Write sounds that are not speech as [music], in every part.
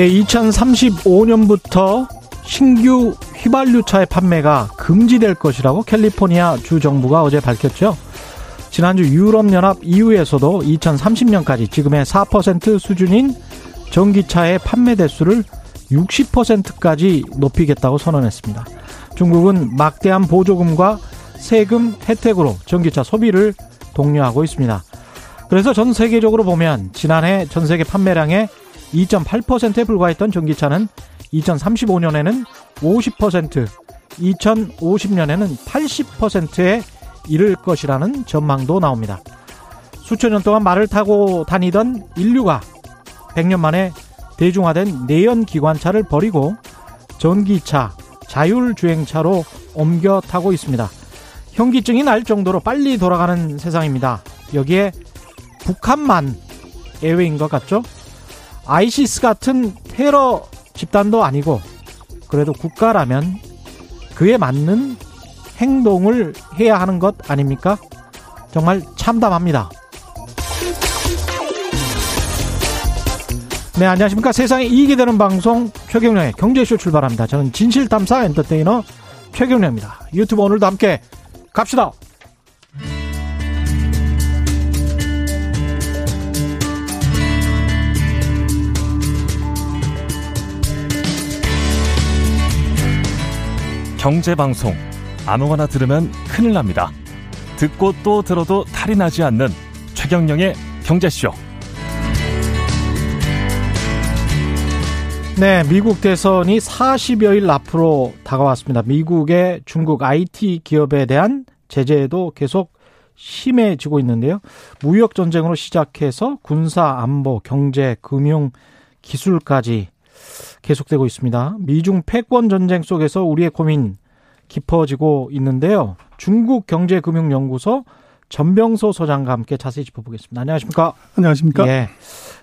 네, 2035년부터 신규 휘발유차의 판매가 금지될 것이라고 캘리포니아 주 정부가 어제 밝혔죠. 지난주 유럽연합 EU에서도 2030년까지 지금의 4% 수준인 전기차의 판매 대수를 60%까지 높이겠다고 선언했습니다. 중국은 막대한 보조금과 세금 혜택으로 전기차 소비를 독려하고 있습니다. 그래서 전 세계적으로 보면 지난해 전 세계 판매량의 2.8%에 불과했던 전기차는 2035년에는 50%, 2050년에는 80%에 이를 것이라는 전망도 나옵니다. 수천 년 동안 말을 타고 다니던 인류가 100년 만에 대중화된 내연 기관차를 버리고 전기차, 자율주행차로 옮겨 타고 있습니다. 현기증이 날 정도로 빨리 돌아가는 세상입니다. 여기에 북한만 예외인 것 같죠? 아이시스 같은 테러 집단도 아니고 그래도 국가라면 그에 맞는 행동을 해야 하는 것 아닙니까? 정말 참담합니다. 네, 안녕하십니까. 세상에 이익이 되는 방송 최경련의 경제쇼 출발합니다. 저는 진실탐사 엔터테이너 최경련입니다. 유튜브 오늘도 함께 갑시다. 경제방송 아무거나 들으면 큰일 납니다. 듣고 또 들어도 탈이 나지 않는 최경령의 경제쇼. 네, 미국 대선이 40여일 앞으로 다가왔습니다. 미국의 중국 IT 기업에 대한 제재도 계속 심해지고 있는데요. 무역 전쟁으로 시작해서 군사, 안보, 경제, 금융, 기술까지 계속되고 있습니다. 미중 패권 전쟁 속에서 우리의 고민 깊어지고 있는데요. 중국 경제금융연구소 전병소 소장과 함께 자세히 짚어보겠습니다. 안녕하십니까? 안녕하십니까? 예.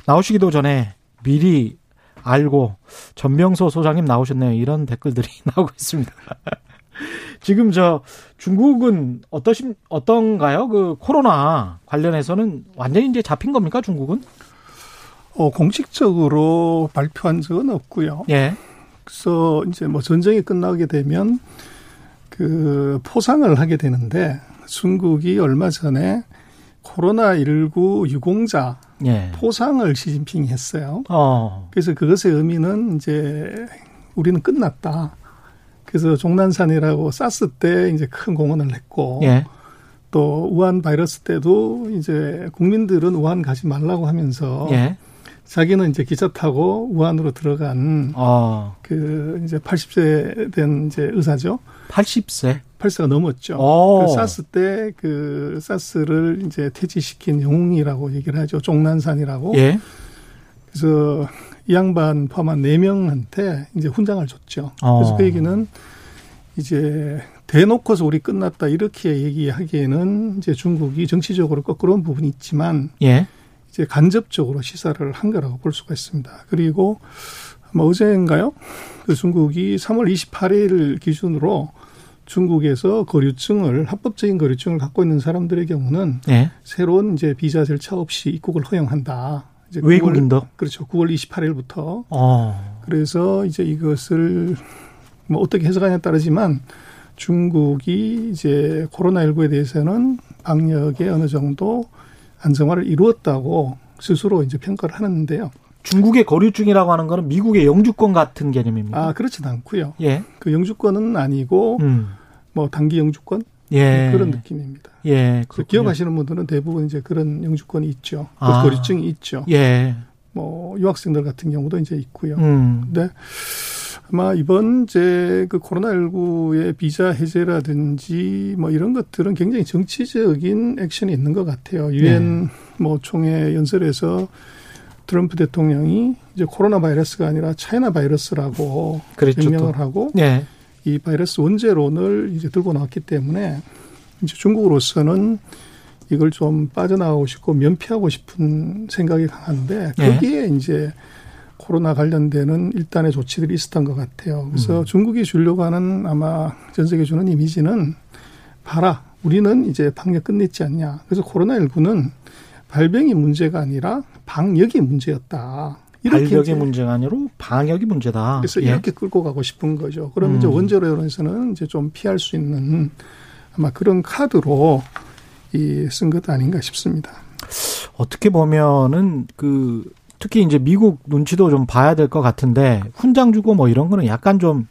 나오시기도 전에 미리 알고 전병소 소장님 나오셨네요. 이런 댓글들이 [laughs] 나오고 있습니다. 지금 저 중국은 어떠신 어떤가요? 그 코로나 관련해서는 완전히 이제 잡힌 겁니까 중국은? 어 공식적으로 발표한 적은 없고요. 예. 그래서 이제 뭐 전쟁이 끝나게 되면 그 포상을 하게 되는데 중국이 얼마 전에 코로나 19 유공자 예. 포상을 시진핑이 했어요. 어. 그래서 그것의 의미는 이제 우리는 끝났다. 그래서 종난산이라고 사스 때 이제 큰 공헌을 했고 예. 또 우한 바이러스 때도 이제 국민들은 우한 가지 말라고 하면서 예. 자기는 이제 기차 타고 우한으로 들어간 어. 그 이제 80세 된 이제 의사죠. 80세? 8세가 넘었죠. 오. 그 사스 때 그 사스를 이제 퇴치시킨 영웅이라고 얘기를 하죠. 종난산이라고. 예. 그래서 이 양반 포함한 4명한테 이제 훈장을 줬죠. 어. 그래서 그 얘기는 이제 대놓고서 우리 끝났다 이렇게 얘기하기에는 이제 중국이 정치적으로 거꾸로운 부분이 있지만 예. 이제 간접적으로 시사를 한 거라고 볼 수가 있습니다. 그리고 뭐 어제인가요? 그 중국이 3월 28일 기준으로 중국에서 거류증을 합법적인 거류증을 갖고 있는 사람들의 경우는 네. 새로운 이제 비자 절차 없이 입국을 허용한다. 이제 외국인도 9월, 그렇죠. 9월 28일부터. 어. 그래서 이제 이것을 뭐 어떻게 해석하냐에 따르지만 중국이 이제 코로나19에 대해서는 방역에 어느 정도 안정화를 이루었다고 스스로 이제 평가를 하는데요. 중국의 거류증이라고 하는 거는 미국의 영주권 같은 개념입니다. 아, 그렇진 않고요. 예. 그 영주권은 아니고 음. 뭐 단기 영주권 예. 그런 느낌입니다. 예. 기억하시는 분들은 대부분 이제 그런 영주권이 있죠. 아. 거류증이 있죠. 예. 뭐 유학생들 같은 경우도 이제 있고요. 음. 근데 아마 이번 이제 그 코로나19의 비자 해제라든지 뭐 이런 것들은 굉장히 정치적인 액션이 있는 것 같아요. 유엔 네. 뭐 총회 연설에서 트럼프 대통령이 이제 코로나 바이러스가 아니라 차이나 바이러스라고 그랬죠, 명명을 또. 하고 네. 이 바이러스 원죄론을 이제 들고 나왔기 때문에 이제 중국으로서는 이걸 좀 빠져나가고 싶고 면피하고 싶은 생각이 강한데 네. 거기에 네. 이제 코로나 관련되는 일단의 조치들이 있었던 것 같아요. 그래서 음. 중국이 주려고 하는 아마 전 세계 주는 이미지는 봐라. 우리는 이제 방역 끝냈지 않냐. 그래서 코로나19는 발병이 문제가 아니라 방역이 문제였다. 발력의 문제가 아니라 방역이 문제다. 그래서 예. 이렇게 끌고 가고 싶은 거죠. 그러면 음. 이제 원자로에서는 이제 좀 피할 수 있는 아마 그런 카드로 이 쓴 것 아닌가 싶습니다. 어떻게 보면은 그 특히 이제 미국 눈치도 좀 봐야 될 것 같은데 훈장 주고 뭐 이런 거는 약간 좀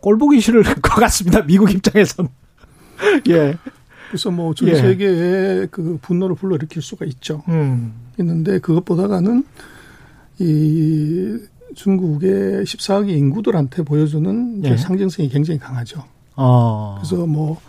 꼴보기 싫을 [laughs] 것 같습니다. 미국 입장에선. [laughs] 예. 그래서 뭐전 예. 세계에 그 분노를 불러일으킬 수가 있죠. 음. 있는데 그것보다가는 이 중국의 14억의 인구들한테 보여주는 예. 상징성이 굉장히 강하죠. 어. 그래서 뭐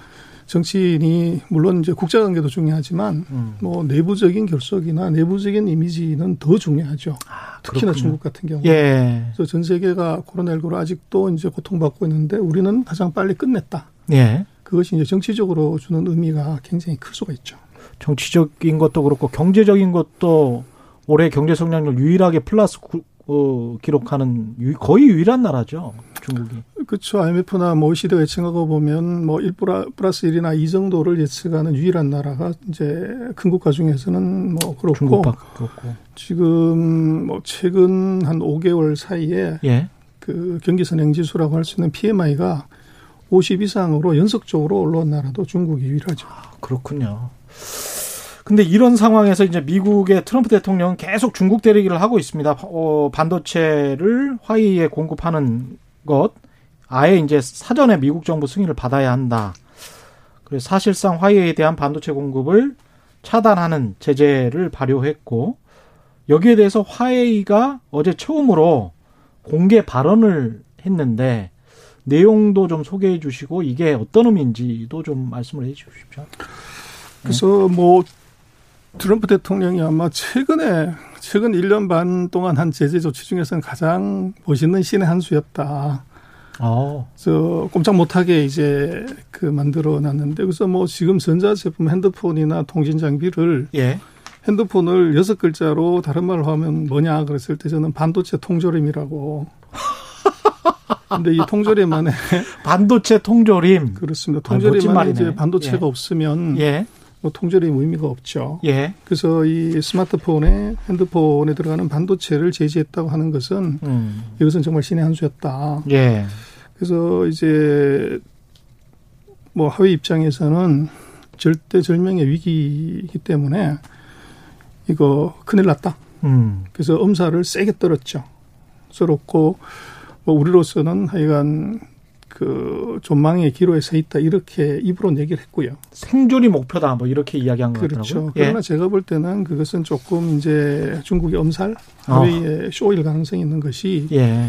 정치인이 물론 이제 국제 관계도 중요하지만 음. 뭐 내부적인 결속이나 내부적인 이미지는 더 중요하죠. 아, 특히나 중국 같은 경우. 예. 그래서 전 세계가 코로나19로 아직도 이제 고통받고 있는데 우리는 가장 빨리 끝냈다. 예. 그것이 이제 정치적으로 주는 의미가 굉장히 클 수가 있죠. 정치적인 것도 그렇고 경제적인 것도 올해 경제 성장률 유일하게 플러스 어, 기록하는 유, 거의 유일한 나라죠. 중국이. 그렇죠. IMF나 뭐 OECD가 예측하고 보면 뭐 1 플러스 1이나 이 정도를 예측하는 유일한 나라가 이제 큰 국가 중에서는 뭐 그렇고 그렇고. 지금 뭐 최근 한 5개월 사이에 예. 그 경기 선행 지수라고 할 수 있는 PMI가 50 이상으로 연속적으로 올라온 나라도 중국이 유일하죠. 아, 그렇군요. 근데 이런 상황에서 이제 미국의 트럼프 대통령은 계속 중국 대리기를 하고 있습니다. 어, 반도체를 화웨이에 공급하는 것 아예 이제 사전에 미국 정부 승인을 받아야 한다. 그래서 사실상 화웨이에 대한 반도체 공급을 차단하는 제재를 발효했고 여기에 대해서 화웨이가 어제 처음으로 공개 발언을 했는데 내용도 좀 소개해 주시고 이게 어떤 의미인지도 좀 말씀을 해 주십시오. 그래서 뭐 트럼프 대통령이 아마 최근에 최근 1년 반 동안 한 제재 조치 중에서는 가장 멋있는 신의 한 수였다. 어. 저 꼼짝 못하게 이제 그 만들어 놨는데 그래서 뭐 지금 전자 제품 핸드폰이나 통신 장비를 예. 핸드폰을 여섯 글자로 다른 말로 하면 뭐냐 그랬을 때 저는 반도체 통조림이라고. 근데 이 통조림만에 [laughs] 반도체 통조림 그렇습니다. 통조림만에 이제 반도체가 예. 없으면 예. 뭐 통조림 의미가 없죠. 예. 그래서 이 스마트폰에 핸드폰에 들어가는 반도체를 제시했다고 하는 것은 음. 이것은 정말 신의 한 수였다. 예. 그래서 이제 뭐 하위 입장에서는 절대 절명의 위기이기 때문에 이거 큰일 났다. 음. 그래서 엄살을 세게 떨었죠. 썰었고 뭐 우리로서는 하여간 그 전망의 기로에 서 있다 이렇게 입으로 얘기를 했고요. 생존이 목표다 뭐 이렇게 이야기한 거죠. 그렇죠. 예. 그러나 제가 볼 때는 그것은 조금 이제 중국의 엄살, 하웨이의 어. 쇼일 가능성이 있는 것이 예.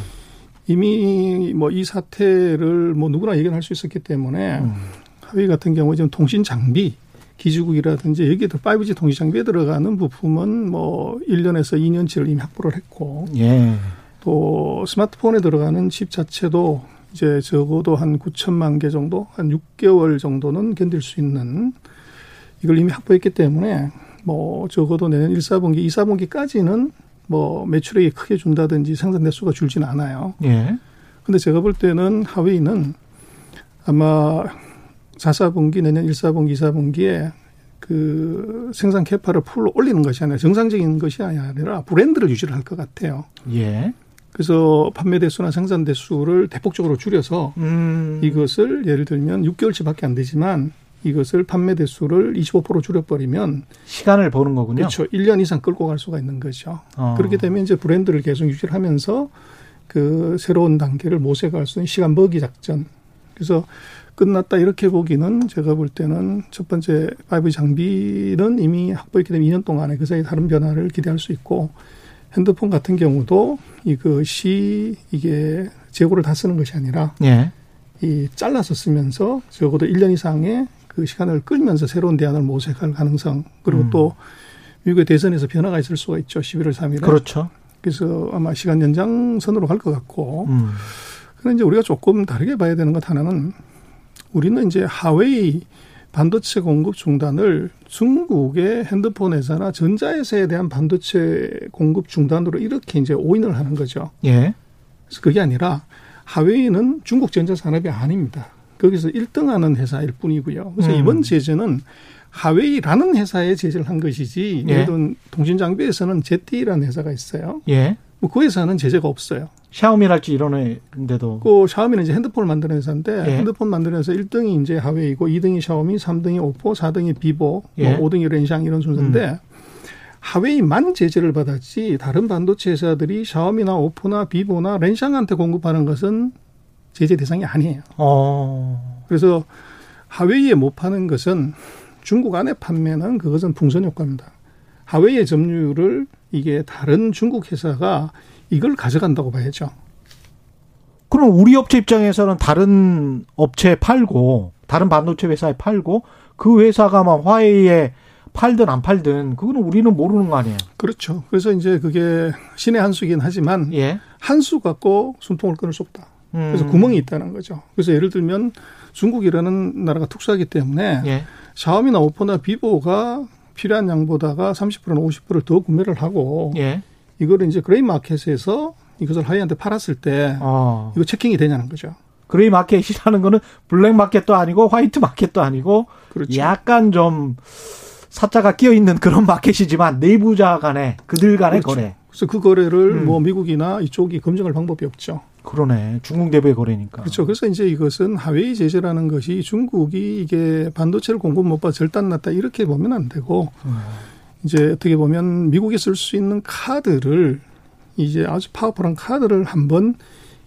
이미 뭐 이 사태를 뭐 누구나 예견할 수 있었기 때문에 음. 하웨이 같은 경우 지금 통신 장비 기지국이라든지 여기에도 5G 통신 장비에 들어가는 부품은 뭐 1년에서 2년치를 이미 확보를 했고 예. 또 스마트폰에 들어가는 칩 자체도 이제 적어도 한 9천만 개 정도, 한 6개월 정도는 견딜 수 있는 이걸 이미 확보했기 때문에 뭐 적어도 내년 1, 4분기, 2, 4분기까지는 뭐 매출액이 크게 준다든지 생산 대수가 줄지는 않아요. 예. 근데 제가 볼 때는 하웨이는 아마 4, 4분기, 내년 1, 4분기, 2, 4분기에 그 생산 캐파를 풀로 올리는 것이 아니라 정상적인 것이 아니라 브랜드를 유지를 할 것 같아요. 예. 그래서 판매 대수나 생산 대수를 대폭적으로 줄여서 음. 이것을 예를 들면 6개월치밖에 안 되지만 이것을 판매 대수를 25% 줄여버리면 시간을 버는 거군요. 그렇죠. 1년 이상 끌고 갈 수가 있는 거죠. 어. 그렇게 되면 이제 브랜드를 계속 유지를 하면서 그 새로운 단계를 모색할 수 있는 시간 버기 작전. 그래서 끝났다 이렇게 보기는 제가 볼 때는 첫 번째 5G 장비는 이미 확보했기 때문에 2년 동안에 그 사이 다른 변화를 기대할 수 있고 핸드폰 같은 경우도 이것이 이게 재고를 다 쓰는 것이 아니라 예. 이 잘라서 쓰면서 적어도 1년 이상의 그 시간을 끌면서 새로운 대안을 모색할 가능성 그리고 음. 또 미국의 대선에서 변화가 있을 수가 있죠. 11월 3일에. 그렇죠. 그래서 아마 시간 연장선으로 갈 것 같고. 음. 그런데 이제 우리가 조금 다르게 봐야 되는 것 하나는 우리는 이제 하웨이 반도체 공급 중단을 중국의 핸드폰 회사나 전자회사에 대한 반도체 공급 중단으로 이렇게 이제 오인을 하는 거죠. 예. 그래서 그게 아니라 하웨이는 중국 전자 산업이 아닙니다. 거기서 1등하는 회사일 뿐이고요. 그래서 음. 이번 제재는 하웨이라는 회사에 제재를 한 것이지, 예. 예를 들은 통신장비에서는 ZTE라는 회사가 있어요. 예. 뭐 그 회사는 제재가 없어요. 샤오미랄지 이런 데도. 그 샤오미는 이제 핸드폰을 만드는 회사인데 예. 핸드폰 만드는 회사 1등이 이제 하웨이고 2등이 샤오미, 3등이 오포, 4등이 비보, 뭐 예. 뭐 5등이 렌샹 이런 순서인데 음. 하웨이만 제재를 받았지 다른 반도체 회사들이 샤오미나 오포나 비보나 렌샹한테 공급하는 것은 제재 대상이 아니에요. 어. 그래서 하웨이에 못 파는 것은 중국 안에 판매는 그것은 풍선 효과입니다. 하웨이의 점유율을 이게 다른 중국 회사가 이걸 가져간다고 봐야죠. 그럼 우리 업체 입장에서는 다른 업체에 팔고 다른 반도체 회사에 팔고 그 회사가 막 화웨이에 팔든 안 팔든 그거는 우리는 모르는 거 아니에요. 그렇죠. 그래서 이제 그게 신의 한 수긴 하지만 예. 한수 갖고 숨통을 끊을 수 없다. 그래서 음. 구멍이 있다는 거죠. 그래서 예를 들면 중국이라는 나라가 특수하기 때문에 예. 샤오미나 오포나 비보가 필요한 양보다가 30%나 50%를 더 구매를 하고 예. 이거를 이제 gray market에서 이것을 화웨이한테 팔았을 때 어. 이거 checking이 되냐는 거죠. gray market이라는 [laughs] 거는 black market도 아니고 white market도 아니고 그렇죠. 약간 좀 사자가 끼어 있는 그런 [laughs] 마켓이지만 내부자 간에 그들 간의 그렇죠. 거래. 그래서 그 거래를 음. 뭐 미국이나 이쪽이 검증할 방법이 없죠. 그러네. 중국 내부의 거래니까. 그렇죠. 그래서 이제 이것은 하웨이 제재라는 것이 중국이 이게 반도체를 공급 못 받아 절단 났다 이렇게 보면 안 되고 음. 이제 어떻게 보면 미국이 쓸 수 있는 카드를 이제 아주 파워풀한 카드를 한번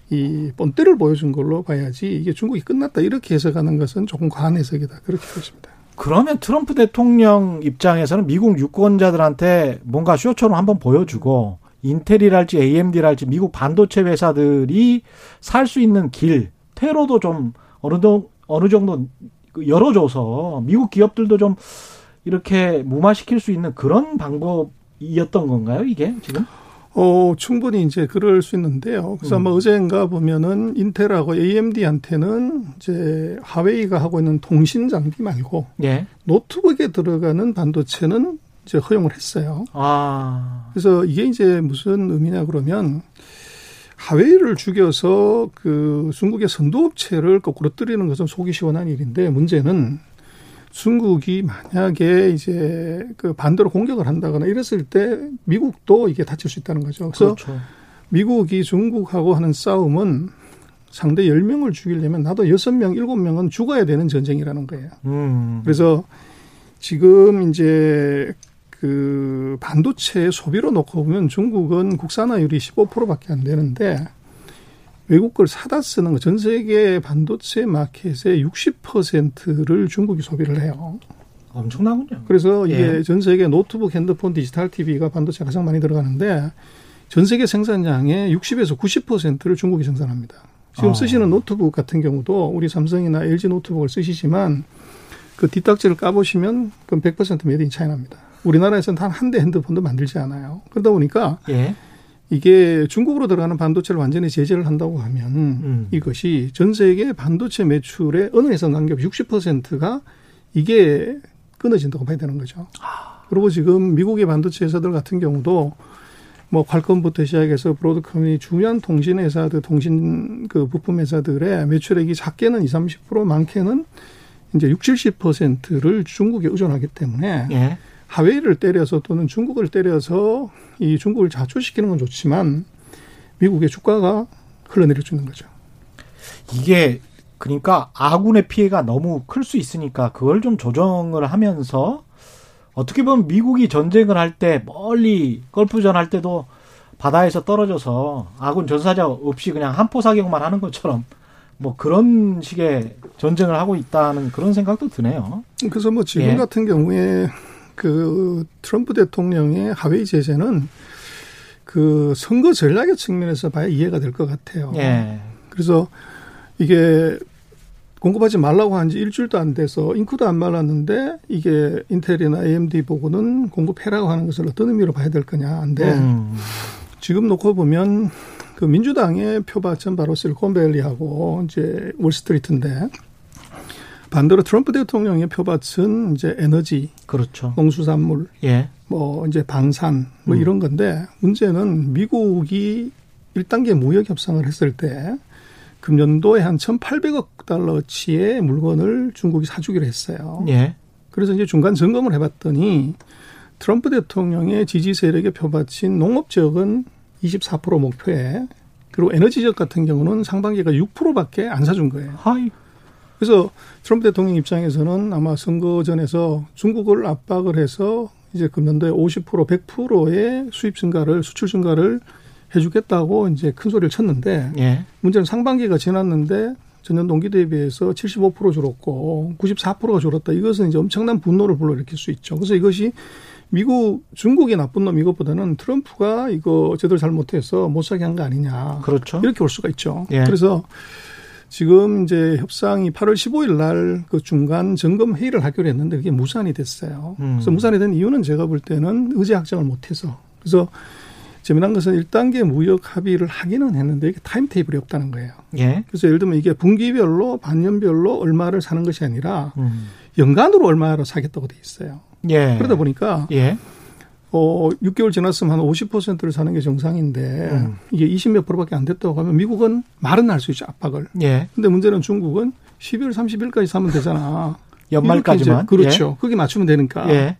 이 본때를 보여준 걸로 봐야지 이게 중국이 끝났다 이렇게 해석하는 것은 조금 과한 해석이다 그렇게 보십니다. 그러면 트럼프 대통령 입장에서는 미국 유권자들한테 뭔가 쇼처럼 한번 보여주고 인텔이랄지 AMD랄지 미국 반도체 회사들이 살 수 있는 길, 테러도 좀 어느 정도, 어느 정도 열어줘서 미국 기업들도 좀 이렇게 무마시킬 수 있는 그런 방법이었던 건가요, 이게 지금? 어, 충분히 이제 그럴 수 있는데요. 그래서 음. 아마 어제인가 보면은 인텔하고 AMD한테는 이제 하웨이가 하고 있는 통신 장비 말고 예. 노트북에 들어가는 반도체는 이제 허용을 했어요. 아. 그래서 이게 이제 무슨 의미냐 그러면 하웨이를 죽여서 그 중국의 선도업체를 거꾸로 뜨리는 것은 속이 시원한 일인데 문제는 중국이 만약에 이제 그 반대로 공격을 한다거나 이랬을 때 미국도 이게 다칠 수 있다는 거죠. 그래서 그렇죠. 미국이 중국하고 하는 싸움은 상대 10명을 죽이려면 나도 6명, 7명은 죽어야 되는 전쟁이라는 거예요. 음. 그래서 지금 이제 그 반도체 소비로 놓고 보면 중국은 국산화율이 15%밖에 안 되는데 외국 걸 사다 쓰는 거 전 세계 반도체 마켓의 60%를 중국이 소비를 해요. 엄청나군요. 그래서 이게 예. 전 세계 노트북, 핸드폰, 디지털 TV가 반도체 가장 많이 들어가는데 전 세계 생산량의 60에서 90%를 중국이 생산합니다. 지금 어. 쓰시는 노트북 같은 경우도 우리 삼성이나 LG 노트북을 쓰시지만 그 뒷딱지를 까보시면 그건 100% made in China입니다. 우리나라에서는 단 한 대 핸드폰도 만들지 않아요. 그러다 보니까 예. 이게 중국으로 들어가는 반도체를 완전히 제재를 한다고 하면 음. 이것이 전 세계 반도체 매출의 어느 해상 간격 60%가 이게 끊어진다고 봐야 되는 거죠. 아. 그리고 지금 미국의 반도체 회사들 같은 경우도 뭐 퀄컴부터 시작해서 브로드컴이 중요한 통신 회사들, 통신 그 부품 회사들의 매출액이 작게는 20, 30% 많게는 이제 60, 70%를 중국에 의존하기 때문에 예. 하웨이를 때려서 또는 중국을 때려서 이 중국을 자초시키는 건 좋지만 미국의 주가가 흘러내릴 수 있는 거죠. 이게 그러니까 아군의 피해가 너무 클 수 있으니까 그걸 좀 조정을 하면서 어떻게 보면 미국이 전쟁을 할 때 멀리 걸프전 할 때도 바다에서 떨어져서 아군 전사자 없이 그냥 한포 사격만 하는 것처럼 뭐 그런 식의 전쟁을 하고 있다는 그런 생각도 드네요. 그래서 뭐 지금 예. 같은 경우에 그 트럼프 대통령의 하웨이 제재는 그 선거 전략의 측면에서 봐야 이해가 될 것 같아요. 예. 그래서 이게 공급하지 말라고 한 지 일주일도 안 돼서 잉크도 안 말랐는데 이게 인텔이나 AMD 보고는 공급해라고 하는 것을 어떤 의미로 봐야 될 거냐. 안데 음. 지금 놓고 보면 그 민주당의 표밭은 바로 실리콘밸리하고 이제 월스트리트인데 반대로 트럼프 대통령의 표밭은 이제 에너지, 그렇죠. 농수산물, 예. 뭐 이제 방산 뭐 음. 이런 건데 문제는 미국이 1단계 무역 협상을 했을 때 금년도에 한 1,800억 달러치의 물건을 중국이 사주기로 했어요. 예. 그래서 이제 중간 점검을 해봤더니 트럼프 대통령의 지지 세력의 표밭인 농업 지역은 24% 목표에 그리고 에너지적 같은 경우는 상반기가 6%밖에 안 사준 거예요. 하이. 그래서 트럼프 대통령 입장에서는 아마 선거 전에서 중국을 압박을 해서 이제 금년도에 50% 100%의 수입 증가를 수출 증가를 해주겠다고 이제 큰 소리를 쳤는데 예. 문제는 상반기가 지났는데 전년 동기 대비해서 75% 줄었고 94%가 줄었다. 이것은 이제 엄청난 분노를 불러일으킬 수 있죠. 그래서 이것이 미국 중국이 나쁜 놈 이것보다는 트럼프가 이거 제대로 잘못해서 못 사게 한 거 아니냐. 그렇죠. 이렇게 볼 수가 있죠. 예. 그래서 지금 이제 협상이 8월 15일 날 그 중간 점검 회의를 하기로 했는데 그게 무산이 됐어요. 음. 그래서 무산이 된 이유는 제가 볼 때는 의제 확정을 못해서 그래서 재미난 것은 1단계 무역 합의를 하기는 했는데 이게 타임 테이블이 없다는 거예요. 예. 그래서 예를 들면 이게 분기별로 반년별로 얼마를 사는 것이 아니라 음. 연간으로 얼마를 사겠다고 돼 있어요. 예. 그러다 보니까 예. 어, 6개월 지났으면 한 50%를 사는 게 정상인데 음. 이게 20몇 프로밖에 안 됐다고 하면 미국은 말은 할 수 있죠 압박을. 예. 근데 문제는 중국은 12월 30일까지 사면 되잖아. [laughs] 연말까지만. 그렇죠. 예. 그게 맞추면 되니까. 예.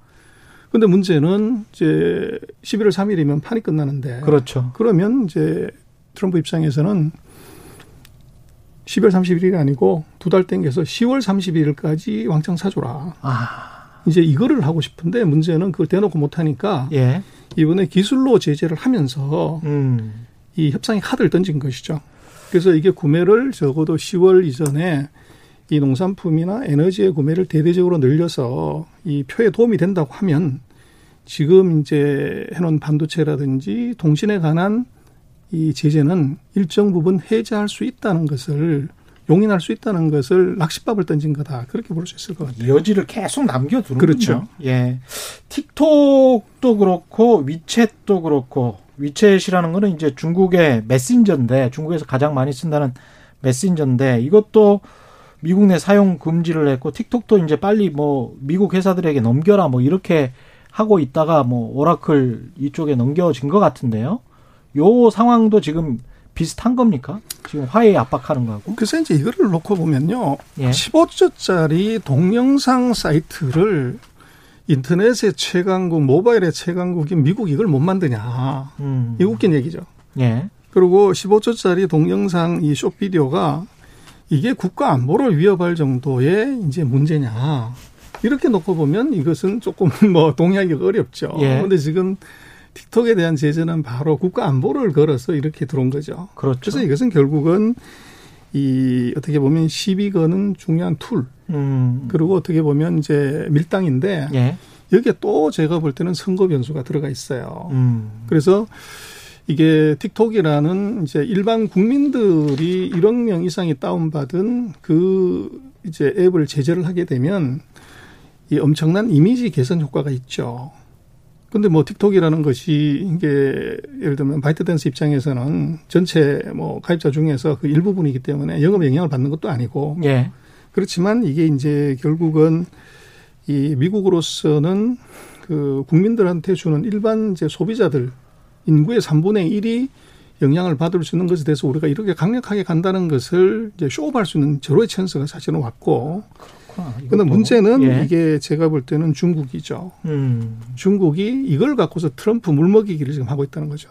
근데 문제는 이제 11월 3일이면 판이 끝나는데. 그렇죠. 그러면 이제 트럼프 입장에서는 10월 30일이 아니고 두 달 땡겨서 10월 31일까지 왕창 사줘라. 아. 이제 이거를 하고 싶은데 문제는 그걸 대놓고 못하니까 예. 이번에 기술로 제재를 하면서 음. 이 협상의 카드를 던진 것이죠. 그래서 이게 구매를 적어도 10월 이전에 이 농산품이나 에너지의 구매를 대대적으로 늘려서 이 표에 도움이 된다고 하면 지금 이제 해놓은 반도체라든지 통신에 관한 이 제재는 일정 부분 해제할 수 있다는 것을 용인할 수 있다는 것을 낚싯밥을 던진 거다. 그렇게 볼 수 있을 것 같아요. 여지를 계속 남겨두는 그렇죠. 예. 틱톡도 그렇고 위챗도 그렇고 위챗이라는 거는 이제 중국의 메신저인데 중국에서 가장 많이 쓴다는 메신저인데 이것도 미국 내 사용 금지를 했고 틱톡도 이제 빨리 뭐 미국 회사들에게 넘겨라 뭐 이렇게 하고 있다가 뭐 오라클 이쪽에 넘겨진 것 같은데요. 요 상황도 지금 비슷한 겁니까? 지금 화해 압박하는 거하고? 그래서 이제 이거를 놓고 보면요. 예. 15조짜리 동영상 사이트를 인터넷의 최강국, 모바일의 최강국인 미국 이걸 못 만드냐. 음. 이 웃긴 얘기죠. 예. 그리고 15조짜리 동영상 이 쇼비디오가 이게 국가 안보를 위협할 정도의 이제 문제냐. 이렇게 놓고 보면 이것은 조금 [laughs] 뭐 동의하기가 어렵죠. 예. 근데 지금 틱톡에 대한 제재는 바로 국가 안보를 걸어서 이렇게 들어온 거죠. 그렇죠. 그래서 이것은 결국은 이 어떻게 보면 시비 거는 중요한 툴. 음. 그리고 어떻게 보면 이제 밀당인데 예. 여기에 또 제가 볼 때는 선거 변수가 들어가 있어요. 음. 그래서 이게 틱톡이라는 이제 일반 국민들이 1억 명 이상이 다운받은 그 이제 앱을 제재를 하게 되면 이 엄청난 이미지 개선 효과가 있죠. 근데 뭐 틱톡이라는 것이 이게 예를 들면 바이트댄스 입장에서는 전체 뭐 가입자 중에서 그 일부분이기 때문에 영업 영향을 받는 것도 아니고 예. 그렇지만 이게 이제 결국은 이 미국으로서는 그 국민들한테 주는 일반 이제 소비자들 인구의 3분의 1이 영향을 받을 수 있는 것에 대해서 우리가 이렇게 강력하게 간다는 것을 이제 show up할 수 있는 절호의 찬스가 사실은 왔고 그 런데 문제는 예. 이게 제가 볼 때는 중국이죠. 음. 중국이 이걸 갖고서 트럼프 물먹이기를 지금 하고 있다는 거죠.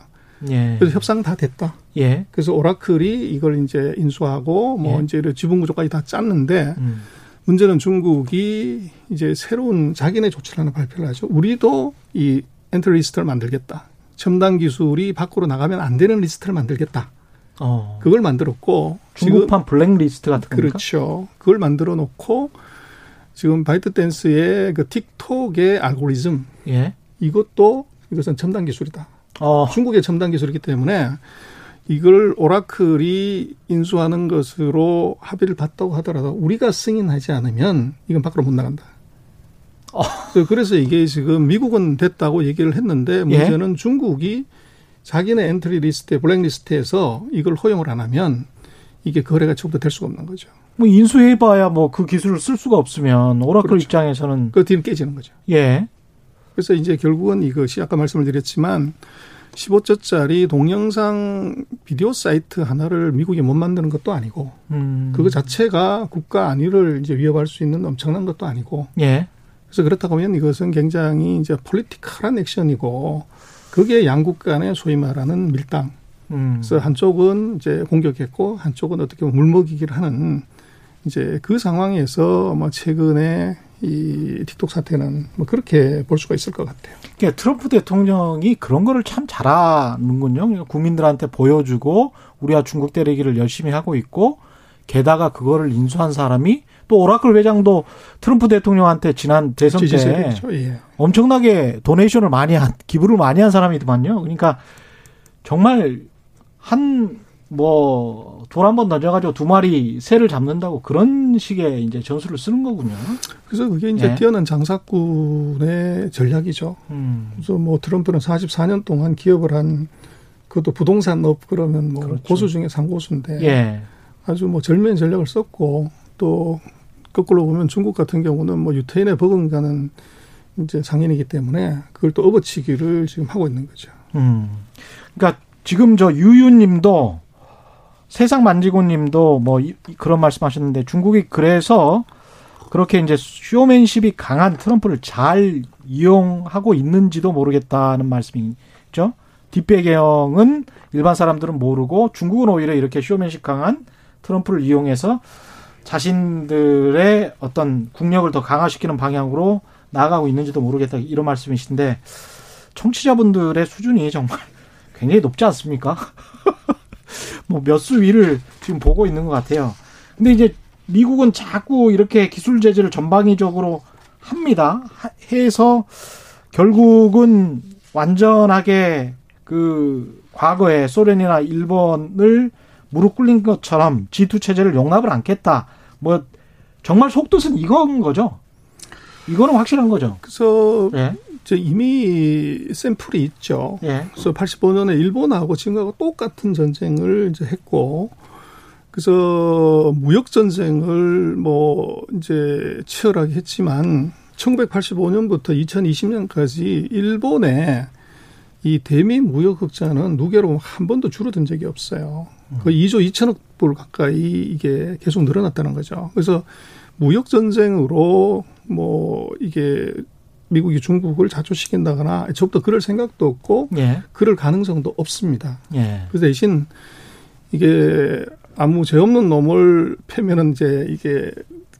예. 그래서 협상 다 됐다. 예. 그래서 오라클이 이걸 이제 인수하고 뭐 예. 이제 지분 구조까지 다 짰는데 음. 문제는 중국이 이제 새로운 자기네 조치를 하나 발표를 하죠. 우리도 이 entity list를 만들겠다. 첨단 기술이 밖으로 나가면 안 되는 리스트를 만들겠다. 어. 그걸 만들었고 중국판 블랙리스트 같은 겁니까? 그렇죠. 그걸 만들어 놓고 지금 바이트 댄스의 그 틱톡의 알고리즘 예. 이것도 이것은 첨단 기술이다. 어. 중국의 첨단 기술이기 때문에 이걸 오라클이 인수하는 것으로 합의를 봤다고 하더라도 우리가 승인하지 않으면 이건 밖으로 못 나간다. 어. 그래서 이게 지금 미국은 됐다고 얘기를 했는데 문제는 예? 중국이 자기네 entity list에 블랙리스트에서 이걸 허용을 안 하면 이게 거래가 처음부터 될 수가 없는 거죠. 뭐 인수해봐야 뭐 그 기술을 쓸 수가 없으면 오라클 그렇죠. 입장에서는 그 deal은 깨지는 거죠. 예. 그래서 이제 결국은 이것이 아까 말씀을 드렸지만 15조짜리 동영상 비디오 사이트 하나를 미국이 못 만드는 것도 아니고 음. 그거 자체가 국가 안위를 이제 위협할 수 있는 엄청난 것도 아니고 예. 그래서 그렇다고 하면 이것은 굉장히 이제 political한 액션이고 그게 양국 간의 소위 말하는 밀당. 음. 그래서 한쪽은 이제 공격했고 한쪽은 어떻게 보면 물먹이기를 하는 이제 그 상황에서 뭐 최근에 이 틱톡 사태는 뭐 그렇게 볼 수가 있을 것 같아요. 그러니까 트럼프 대통령이 그런 거를 참 잘하는군요. 그러니까 국민들한테 보여주고 우리와 중국 때리기를 열심히 하고 있고 게다가 그거를 인수한 사람이 또 오라클 회장도 트럼프 대통령한테 지난 대선 때 예. 엄청나게 도네이션을 많이 한 기부를 많이 한 사람이더만요. 그러니까 정말 한 뭐 돌 한 번 던져가지고 두 마리 새를 잡는다고 그런 식의 이제 전술을 쓰는 거군요. 그래서 그게 이제 예. 뛰어난 장사꾼의 전략이죠. 음. 그래서 뭐 트럼프는 44년 동안 기업을 한 그것도 부동산 업 그러면 뭐 그렇죠. 고수 중에 상고수인데 예. 아주 뭐 절묘한 전략을 썼고 또 거꾸로 보면 중국 같은 경우는 뭐 유태인의 버금가는 이제 상인이기 때문에 그걸 또 업어치기를 지금 하고 있는 거죠. 음. 그러니까 지금 저 유유님도 세상 만지고님도 뭐 그런 말씀하셨는데 중국이 그래서 그렇게 이제 쇼맨십이 강한 트럼프를 잘 이용하고 있는지도 모르겠다는 말씀이죠. 뒷배경은 일반 사람들은 모르고 중국은 오히려 이렇게 쇼맨십 강한 트럼프를 이용해서 자신들의 어떤 국력을 더 강화시키는 방향으로 나아가고 있는지도 모르겠다 이런 말씀이신데 청취자분들의 수준이 정말 [laughs] 굉장히 높지 않습니까? [laughs] 뭐 몇 수 위를 지금 보고 있는 것 같아요. 근데 이제 미국은 자꾸 이렇게 기술 제재를 전방위적으로 합니다. 해서 결국은 완전하게 그 과거에 소련이나 일본을 무릎 꿇린 것처럼 G2 체제를 용납을 않겠다. 뭐 정말 속뜻은 이건 거죠. 이거는 확실한 거죠. 그래서 예. 이미 샘플이 있죠. 예. 그래서 85년에 일본하고 지금하고 똑같은 전쟁을 이제 했고, 그래서 무역 전쟁을 뭐 이제 치열하게 했지만 1985년부터 2020년까지 일본의 이 대미 무역 흑자는 누계로 한 번도 줄어든 적이 없어요. 거의 2조 2천억 불 가까이 이게 계속 늘어났다는 거죠. 그래서 무역 전쟁으로 뭐 이게 미국이 중국을 좌초시킨다거나 적도 그럴 생각도 없고 예. 그럴 가능성도 없습니다. 예. 그 대신 이게 아무 죄 없는 놈을 패면은 이제 이게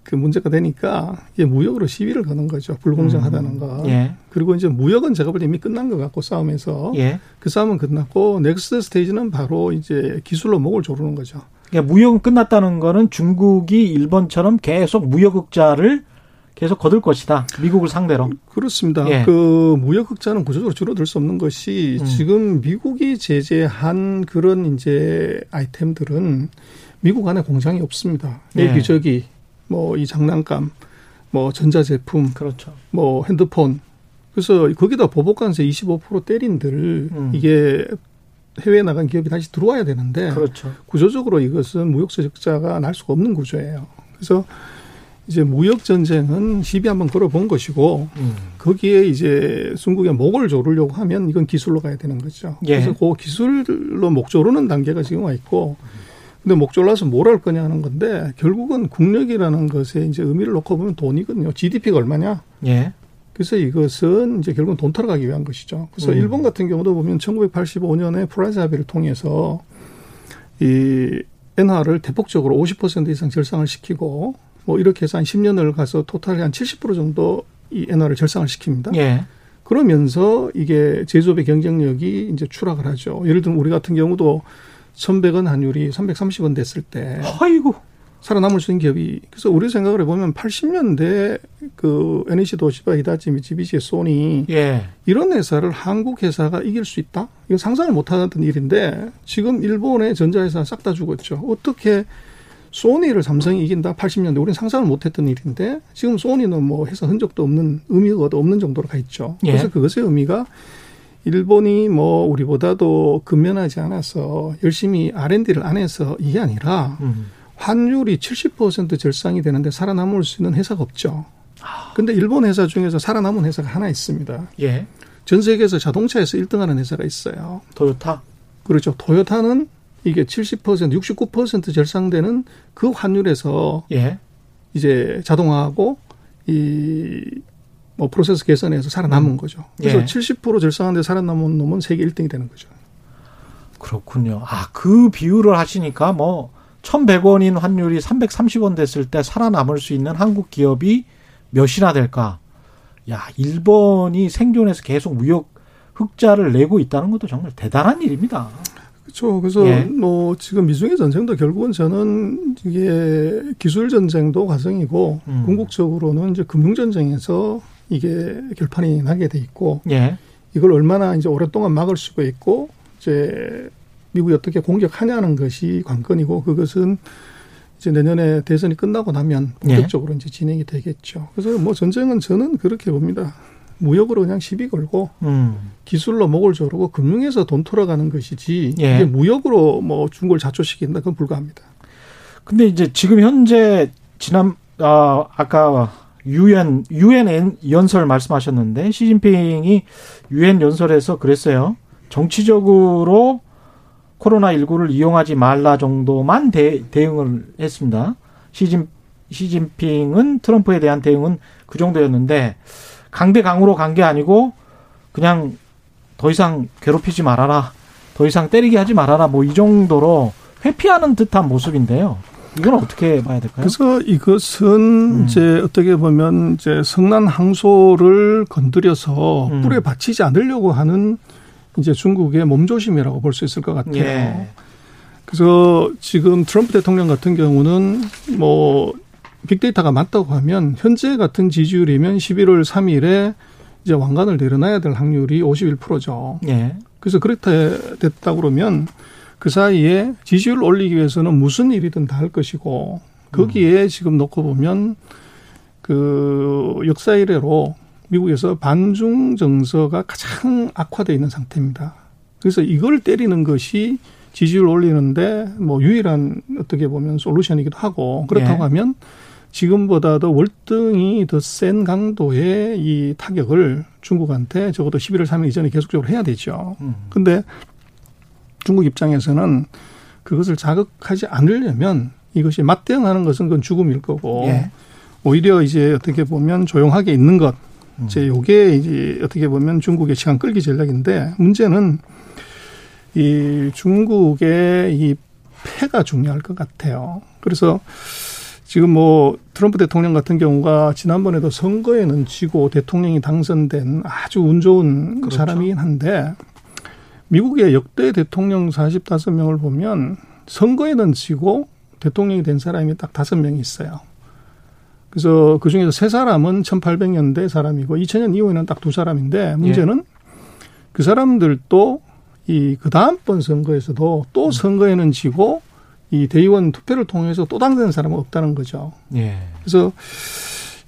그 문제가 되니까 이게 무역으로 시위를 거는 거죠. 불공정하다는 음. 거. 예. 그리고 이제 무역은 제가 볼 때 이미 끝난 것 같고 싸움에서 예. 그 싸움은 끝났고 next stage는 바로 이제 기술로 목을 조르는 거죠. 그러니까 무역은 끝났다는 거는 중국이 일본처럼 계속 무역 흑자를 계속 거둘 것이다. 미국을 상대로. 그렇습니다. 예. 그 무역 흑자는 구조적으로 줄어들 수 없는 것이 음. 지금 미국이 제재한 그런 이제 아이템들은 미국 안에 공장이 없습니다. 예. 여기저기 뭐 이 장난감, 뭐 전자제품, 그렇죠. 뭐 핸드폰. 그래서 거기다 보복관세 25% 때린들 음. 이게 해외에 나간 기업이 다시 들어와야 되는데 그렇죠. 구조적으로 이것은 무역에서 적자가 날 수가 없는 구조예요. 그래서 이제 무역 전쟁은 시비 한번 걸어본 것이고 음. 거기에 이제 중국의 목을 조르려고 하면 이건 기술로 가야 되는 거죠. 예. 그래서 그 기술로 목 조르는 단계가 지금 와 있고 근데 목 졸라서 뭘 할 거냐 하는 건데 결국은 국력이라는 것에 이제 의미를 놓고 보면 돈이거든요. GDP가 얼마냐? 예. 그래서 이것은 이제 결국은 돈 털어가기 위한 것이죠. 그래서 음. 일본 같은 경우도 보면 1985년에 플라자 합의를 통해서 이 엔화를 대폭적으로 50% 이상 절상을 시키고 뭐 이렇게 해서 한 10년을 가서 토탈이 한 70% 정도 이 엔화를 절상을 시킵니다. 예. 그러면서 이게 제조업의 경쟁력이 이제 추락을 하죠. 예를 들면 우리 같은 경우도 1,100원 환율이 330원 됐을 때 아이고 살아남을 수 있는 기업이 그래서 우리 생각을 해보면 80년대 그 NEC 도시바 히다치 미치비시 소니 예. 이런 회사를 한국 회사가 이길 수 있다 이거 상상을 못하던 일인데 지금 일본의 전자회사 싹 다 죽었죠 어떻게 소니를 삼성이 이긴다 80년대 우리는 상상을 못했던 일인데 지금 소니는 뭐 회사 흔적도 없는 의미가 없는 정도로 가 있죠. 예. 그래서 그것의 의미가 일본이 뭐 우리보다도 근면하지 않아서 열심히 R&D를 안 해서 이게 아니라 음. 환율이 70% 절상이 되는데 살아남을 수 있는 회사가 없죠. 아. 근데 일본 회사 중에서 살아남은 회사가 하나 있습니다. 예. 전 세계에서 자동차에서 1등하는 회사가 있어요. 토요타. 그렇죠. 토요타는 이게 70% 69% 절상되는 그 환율에서 예. 이제 자동화하고 이 뭐 프로세스 개선해서 살아남은 음. 거죠. 그래서 예. 70% 절상한데 살아남은 놈은 세계 1등이 되는 거죠. 그렇군요. 아, 그 비율을 하시니까 뭐 1,100원인 환율이 330원 됐을 때 살아남을 수 있는 한국 기업이 몇이나 될까? 야, 일본이 생존해서 계속 무역 흑자를 내고 있다는 것도 정말 대단한 일입니다. 그렇죠. 그래서 예. 뭐 지금 미중의 전쟁도 결국은 저는 이게 기술 전쟁도 과정이고 음. 궁극적으로는 이제 금융 전쟁에서 이게 결판이 나게 돼 있고 예. 이걸 얼마나 이제 오랫동안 막을 수가 있고 이제 미국이 어떻게 공격하냐는 것이 관건이고 그것은 이제 내년에 대선이 끝나고 나면 본격적으로 예. 이제 진행이 되겠죠. 그래서 뭐 전쟁은 저는 그렇게 봅니다. 무역으로 그냥 시비 걸고 음. 기술로 목을 조르고 금융에서 돈 돌아가는 것이지 예. 이게 무역으로 뭐 중국을 자초시킨다 그건 불가합니다. 근데 이제 지금 현재 지난 아 아까 유엔 유엔 연설 말씀하셨는데 시진핑이 유엔 연설에서 그랬어요. 정치적으로 코로나 19를 이용하지 말라 정도만 대, 대응을 했습니다. 시진, 시진핑은 트럼프에 대한 대응은 그 정도였는데 강대 강으로 간 게 아니고 그냥 더 이상 괴롭히지 말아라. 더 이상 때리게 하지 말아라. 뭐 이 정도로 회피하는 듯한 모습인데요. 이건 어떻게 봐야 될까요? 그래서 이것은 음. 이제 어떻게 보면 이제 성난 항소를 건드려서 음. 뿔에 받치지 않으려고 하는 이제 중국의 몸조심이라고 볼 수 있을 것 같아요. 예. 그래서 지금 트럼프 대통령 같은 경우는 뭐 빅데이터가 맞다고 하면 현재 같은 지지율이면 11월 3일에 이제 왕관을 내려놔야 될 확률이 51%죠. 예. 그래서 그렇게 됐다 그러면 그 사이에 지지율을 올리기 위해서는 무슨 일이든 다 할 것이고 거기에 음. 지금 놓고 보면 그 역사 이래로 미국에서 반중 정서가 가장 악화되어 있는 상태입니다. 그래서 이걸 때리는 것이 지지율 올리는데 뭐 유일한 어떻게 보면 솔루션이기도 하고 그렇다고 예. 하면 지금보다도 월등히 더 센 강도의 이 타격을 중국한테 적어도 11월 3일 이전에 계속적으로 해야 되죠. 음. 근데 중국 입장에서는 그것을 자극하지 않으려면 이것이 맞대응하는 것은 그건 죽음일 거고 예. 오히려 이제 어떻게 보면 조용하게 있는 것 이제 요게 이제 어떻게 보면 중국의 시간 끌기 전략인데 문제는 이 중국의 이 패가 중요할 것 같아요. 그래서 지금 뭐 트럼프 대통령 같은 경우가 지난번에도 선거에는 지고 대통령이 당선된 아주 운 좋은 그렇죠. 사람이긴 한데 미국의 역대 대통령 45명을 보면 선거에는 지고 대통령이 된 사람이 딱 다섯 명이 있어요. 그래서 그 중에서 세 사람은 1800년대 사람이고 2000년 이후에는 딱 두 사람인데 문제는 예. 그 사람들도 이 그 다음번 선거에서도 또 음. 선거에는 지고 이 대의원 투표를 통해서 또 당선된 사람은 없다는 거죠. 예. 그래서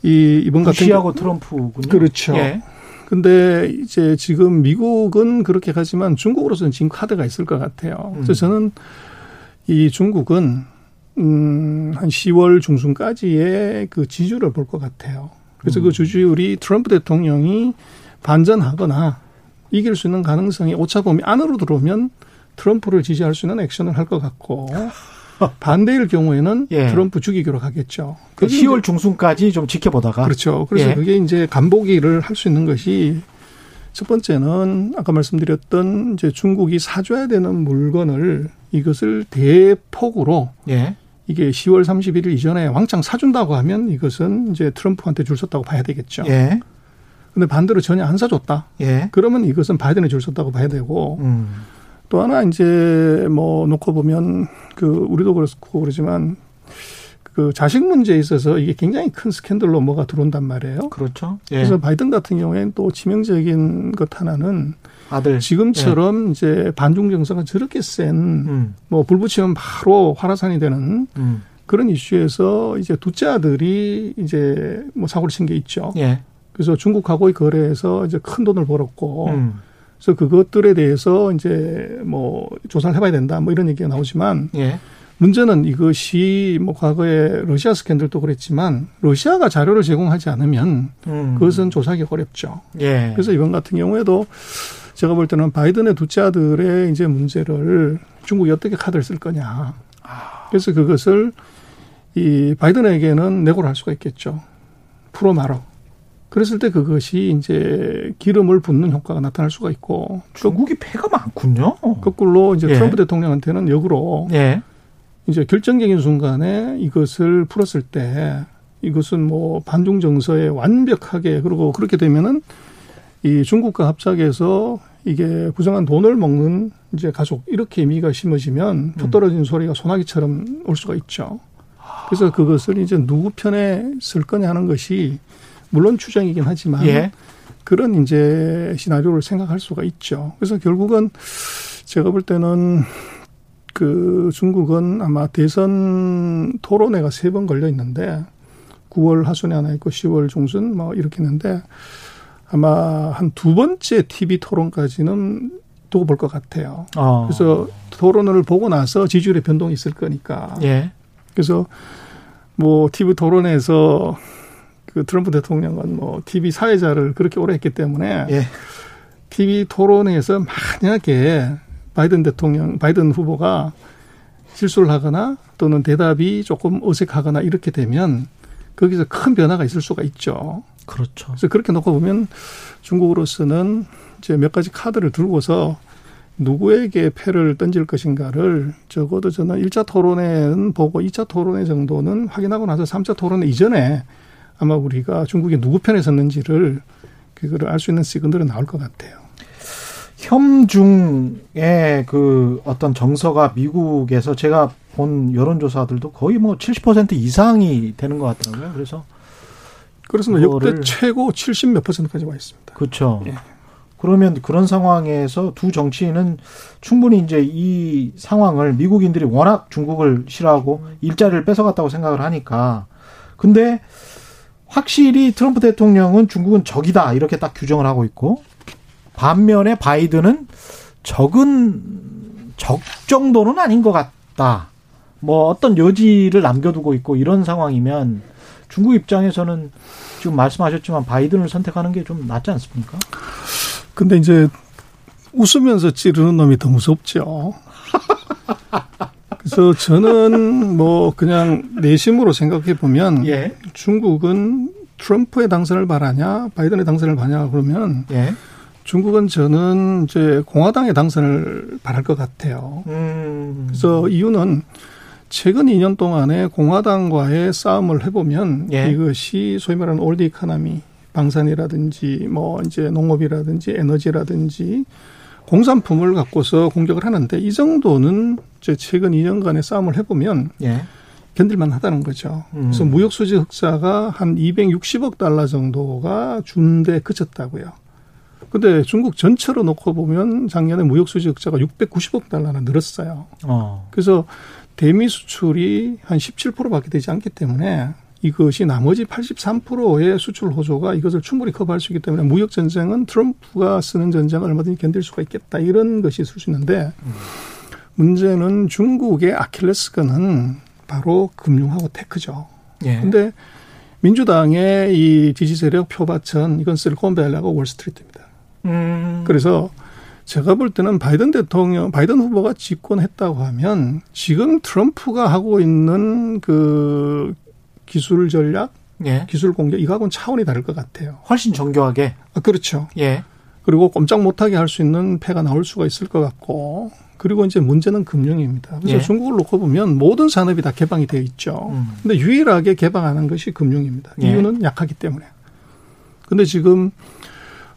이 이번 같은 시하고 트럼프군요. 그렇죠. 예. 근데 이제 지금 미국은 그렇게 가지만 중국으로서는 지금 카드가 있을 것 같아요. 그래서 음. 저는 이 중국은 음, 한 10월 중순까지의 그 지지율을 볼 것 같아요. 그래서 그 음. 그 지지율이 트럼프 대통령이 반전하거나 이길 수 있는 가능성이 오차범위 안으로 들어오면 트럼프를 지지할 수 있는 액션을 할 것 같고 [laughs] 반대일 경우에는 예. 트럼프 죽이기로 가겠죠. 그 10월 중순까지 좀 지켜보다가 그렇죠. 그래서 예. 그게 이제 간보기를 할 수 있는 것이 첫 번째는 아까 말씀드렸던 이제 중국이 사줘야 되는 물건을 이것을 대폭으로 예. 이게 10월 31일 이전에 왕창 사준다고 하면 이것은 이제 트럼프한테 줄 섰다고 봐야 되겠죠. 예. 근데 반대로 전혀 안 사줬다. 예. 그러면 이것은 바이든에 줄 섰다고 봐야 되고 음. 또 하나 이제 뭐 놓고 보면 그 우리도 그렇고 그러지만 그 자식 문제에 있어서 이게 굉장히 큰 스캔들로 뭐가 들어온단 말이에요. 그렇죠. 예. 그래서 바이든 같은 경우에는 또 치명적인 것 하나는 아들 지금처럼 예. 이제 반중 정서가 저렇게 센 음. 뭐불 붙이면 바로 화라산이 되는 음. 그런 이슈에서 이제 둘째 아들이 이제 뭐 사고를 친 게 있죠. 예. 그래서 중국하고의 거래에서 이제 큰 돈을 벌었고 음. 그래서 그것들에 대해서 이제 뭐 조사를 해봐야 된다 뭐 이런 얘기가 나오지만 예. 문제는 이것이 뭐 과거에 러시아 스캔들도 그랬지만 러시아가 자료를 제공하지 않으면 음. 그것은 조사하기 어렵죠. 예. 그래서 이번 같은 경우에도 제가 볼 때는 바이든의 두째 아들의 이제 문제를 중국이 어떻게 카드를 쓸 거냐. 그래서 그것을 이 바이든에게는 내고를 할 수가 있겠죠. 프로 말어. 그랬을 때 그것이 이제 기름을 붓는 효과가 나타날 수가 있고 중국이 패가 많군요. 거꾸로 이제 예. 트럼프 대통령한테는 역으로 예. 이제 결정적인 순간에 이것을 풀었을 때 이것은 뭐 반중 정서에 완벽하게 그리고 그렇게 되면은 이 중국과 합작해서 이게 부정한 돈을 먹는 이제 가족 이렇게 의미가 심어지면 표 음. 떨어진 소리가 소나기처럼 올 수가 있죠. 그래서 그것을 이제 누구 편에 쓸 거냐 하는 것이 물론 추정이긴 하지만 예. 그런 이제 시나리오를 생각할 수가 있죠. 그래서 결국은 제가 볼 때는 그 중국은 아마 대선 토론회가 세 번 걸려 있는데 9월 하순에 하나 있고 10월 중순 뭐 이렇게 있는데 아마 한 두 번째 TV 토론까지는 두고 볼 것 같아요. 어. 그래서 토론을 보고 나서 지지율의 변동이 있을 거니까. 예. 그래서 뭐 TV 토론에서 그 트럼프 대통령은 뭐 TV 사회자를 그렇게 오래 했기 때문에 예. TV 토론에서 만약에 바이든 대통령, 바이든 후보가 실수를 하거나 또는 대답이 조금 어색하거나 이렇게 되면 거기서 큰 변화가 있을 수가 있죠. 그렇죠. 그래서 그렇게 놓고 보면 중국으로서는 이제 몇 가지 카드를 들고서 누구에게 패를 던질 것인가를 적어도 저는 1차 토론회는 보고 2차 토론회 정도는 확인하고 나서 3차 토론회 이전에 아마 우리가 중국이 누구 편에 섰는지를 그거를 알 수 있는 시그널은 나올 것 같아요. 혐중의 그 어떤 정서가 미국에서 제가 본 여론조사들도 거의 뭐 70% 이상이 되는 것 같더라고요. 그래서 뭐 역대 최고 70 몇 퍼센트까지 와 있습니다. 그렇죠. 예. 그러면 그런 상황에서 두 정치인은 충분히 이제 이 상황을 미국인들이 워낙 중국을 싫어하고 일자리를 뺏어갔다고 생각을 하니까 근데 확실히 트럼프 대통령은 중국은 적이다 이렇게 딱 규정을 하고 있고 반면에 바이든은 적은 적 정도는 아닌 것 같다. 뭐 어떤 여지를 남겨두고 있고 이런 상황이면 중국 입장에서는 지금 말씀하셨지만 바이든을 선택하는 게 좀 낫지 않습니까? 근데 이제 웃으면서 찌르는 놈이 더 무섭죠. [laughs] 그래서 저는 뭐 그냥 내심으로 생각해 보면 예. 중국은 트럼프의 당선을 바라냐 바이든의 당선을 바라냐 그러면 예. 중국은 저는 이제 공화당의 당선을 바랄 것 같아요. 음. 그래서 이유는 최근 2년 동안에 공화당과의 싸움을 해보면 예. 이것이 소위 말하는 old economy 방산이라든지 뭐 이제 농업이라든지 에너지라든지 공산품을 갖고서 공격을 하는데 이 정도는 이제 최근 2년간의 싸움을 해보면 예. 견딜만 하다는 거죠. 음. 그래서 무역 수지 흑자가 한 260억 달러 정도가 준데 그쳤다고요. 근데 중국 전체로 놓고 보면 작년에 무역 수지 흑자가 690억 달러나 늘었어요. 어. 그래서 대미 수출이 한 17%밖에 되지 않기 때문에 이것이 나머지 83%의 수출 호조가 이것을 충분히 커버할 수 있기 때문에 무역 전쟁은 트럼프가 쓰는 전쟁을 얼마든지 견딜 수가 있겠다 이런 것이 있을 수 있는데 문제는 중국의 아킬레스건은 바로 금융하고 테크죠. 예. 근데 민주당의 이 지지 세력 표밭은 이건 실리콘밸리하고 월스트리트입니다. 음. 그래서 제가 볼 때는 바이든 대통령, 바이든 후보가 집권했다고 하면 지금 트럼프가 하고 있는 그 기술 전략, 예. 기술 공격 이거하고는 차원이 다를 것 같아요. 훨씬 정교하게. 아, 그렇죠. 예. 그리고 꼼짝 못하게 할 수 있는 패가 나올 수가 있을 것 같고 그리고 이제 문제는 금융입니다. 그래서 예. 중국을 놓고 보면 모든 산업이 다 개방이 되어 있죠. 음. 근데 유일하게 개방하는 것이 금융입니다. 예. 이유는 약하기 때문에. 근데 지금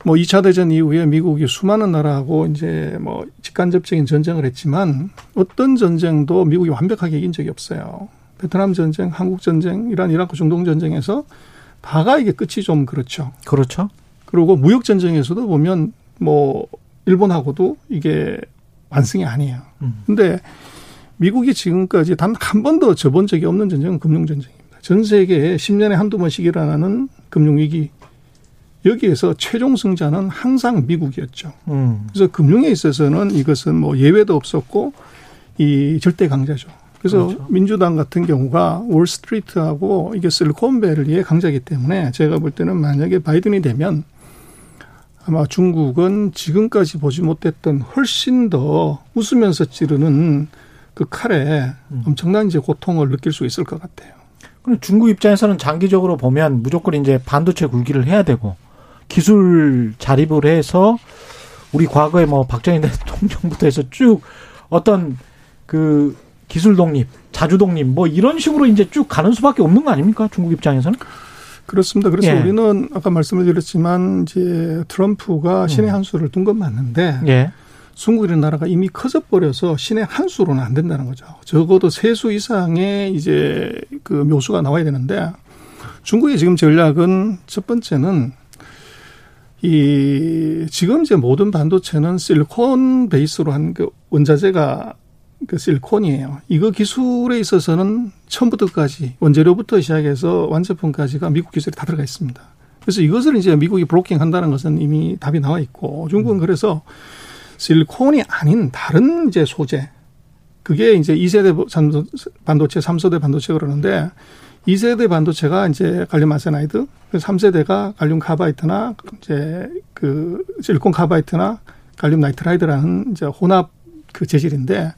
뭐 2차 대전 이후에 미국이 수많은 나라하고 이제 뭐 직간접적인 전쟁을 했지만 어떤 전쟁도 미국이 완벽하게 이긴 적이 없어요. 베트남 전쟁, 한국 전쟁, 이란, 이라크 중동 전쟁에서 다가 이게 끝이 좀 그렇죠. 그렇죠. 그리고 무역 전쟁에서도 보면 뭐 일본하고도 이게 완승이 아니에요. 음. 근데 미국이 지금까지 단 한 번도 져본 적이 없는 전쟁은 금융 전쟁입니다. 전 세계에 10년에 한두 번씩 일어나는 금융 위기 여기에서 최종 승자는 항상 미국이었죠. 음. 그래서 금융에 있어서는 이것은 뭐 예외도 없었고 이 절대 강자죠. 그래서 그렇죠. 민주당 같은 경우가 월스트리트하고 이게 실리콘밸리의 강자이기 때문에 제가 볼 때는 만약에 바이든이 되면 아마 중국은 지금까지 보지 못했던 훨씬 더 웃으면서 찌르는 그 칼에 음. 엄청난 이제 고통을 느낄 수 있을 것 같아요. 그럼 중국 입장에서는 장기적으로 보면 무조건 이제 반도체 굴기를 해야 되고 기술 자립을 해서 우리 과거에 뭐 박정희 대통령부터 해서 쭉 어떤 그 기술 독립, 자주 독립 뭐 이런 식으로 이제 쭉 가는 수밖에 없는 거 아닙니까? 중국 입장에서는? 그렇습니다. 그래서 예. 우리는 아까 말씀을 드렸지만 이제 트럼프가 신의 음. 한 수를 둔 건 맞는데 예. 중국이라는 나라가 이미 커져 버려서 신의 한 수로는 안 된다는 거죠. 적어도 세 수 이상의 이제 그 묘수가 나와야 되는데 중국의 지금 전략은 첫 번째는 이 지금 이제 모든 반도체는 실리콘 베이스로 한 그 원자재가 그 실리콘이에요. 이거 기술에 있어서는 처음부터까지 원재료부터 시작해서 완제품까지가 미국 기술이 다 들어가 있습니다. 그래서 이것을 이제 미국이 blocking 한다는 것은 이미 답이 나와 있고 중국은 음. 그래서 실리콘이 아닌 다른 이제 소재 그게 이제 2세대 반도체, 3세대 반도체 그러는데 2세대 반도체가 이제 갈륨 arsenide, 3세대가 갈륨 카바이드나 이제 그 실리콘 카바이드나 갈륨 nitride라는 이제 혼합 그 재질인데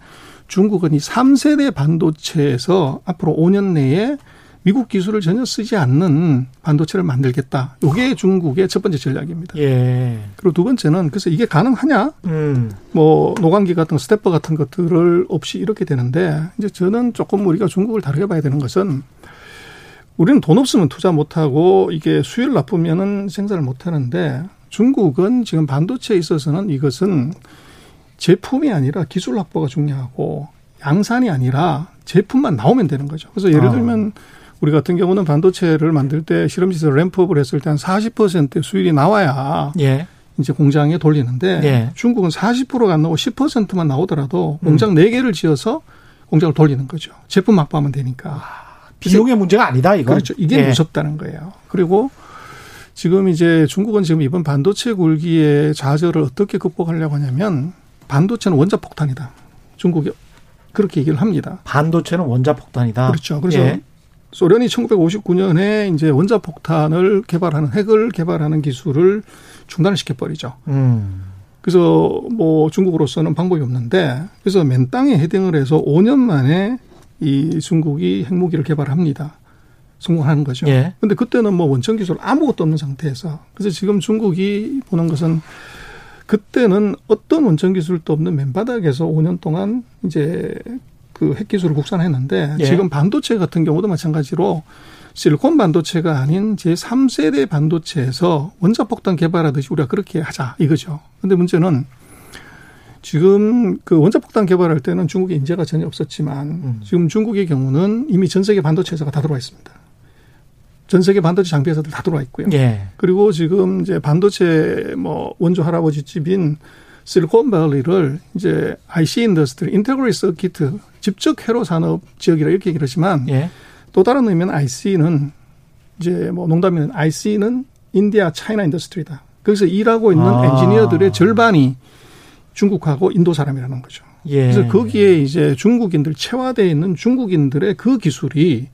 중국은 이 3세대 반도체에서 앞으로 5년 내에 미국 기술을 전혀 쓰지 않는 반도체를 만들겠다. 이게 중국의 첫 번째 전략입니다. 예. 그리고 두 번째는 그래서 이게 가능하냐? 음. 뭐 노광기 같은 stepper 같은 것들을 없이 이렇게 되는데 이제 저는 조금 우리가 중국을 다르게 봐야 되는 것은 우리는 돈 없으면 투자 못 하고 이게 수율 나쁘면은 생산을 못 하는데 중국은 지금 반도체에 있어서는 이것은 제품이 아니라 기술 확보가 중요하고 양산이 아니라 제품만 나오면 되는 거죠. 그래서 예를 아. 들면 아. 우리 같은 경우는 반도체를 만들 때 실험실에서 램프업을 했을 때 한 40% 수율이 나와야 예. 이제 공장에 돌리는데 예. 중국은 40%가 안 나오고 10%만 나오더라도 공장 음. 4개를 지어서 공장을 돌리는 거죠. 제품 확보하면 되니까. 아, 비용의 문제가 아니다, 이거. 그렇죠. 이게 예. 무섭다는 거예요. 그리고 지금 이제 중국은 지금 이번 반도체 굴기의 좌절을 어떻게 극복하려고 하냐면 반도체는 원자 폭탄이다. 중국이 그렇게 얘기를 합니다. 반도체는 원자 폭탄이다. 그렇죠. 그래서 예. 소련이 1959년에 이제 원자 폭탄을 개발하는 핵을 개발하는 기술을 중단을 시켜 버리죠. 음. 그래서 뭐 중국으로서는 방법이 없는데 그래서 맨 땅에 헤딩을 해서 5년 만에 이 중국이 핵무기를 개발합니다. 성공하는 거죠. 예. 근데 그때는 뭐 원천 기술 아무것도 없는 상태에서 그래서 지금 중국이 보는 것은 그때는 어떤 원천 기술도 없는 맨바닥에서 5년 동안 이제 그 핵기술을 국산했는데 예. 지금 반도체 같은 경우도 마찬가지로 실리콘 반도체가 아닌 제3세대 반도체에서 원자폭탄 개발하듯이 우리가 그렇게 하자 이거죠. 근데 문제는 지금 그 원자폭탄 개발할 때는 중국에 인재가 전혀 없었지만 음. 지금 중국의 경우는 이미 전 세계 반도체 회사가 다 들어와 있습니다. 전 세계 반도체 장비 회사들 다 들어와 있고요. 예. 그리고 지금 이제 반도체 뭐 원조 할아버지 집인 실리콘밸리를 이제 IC industry, integrated circuit, 집적 회로 산업 지역이라 이렇게 얘기를 하지만 예. 또 다른 의미는 IC는 이제 뭐 농담이면 IC는 인디아 차이나 인더스트리다. 거기서 일하고 있는 아. 엔지니어들의 절반이 중국하고 인도 사람이라는 거죠. 예. 그래서 거기에 이제 중국인들 체화되어 있는 중국인들의 그 기술이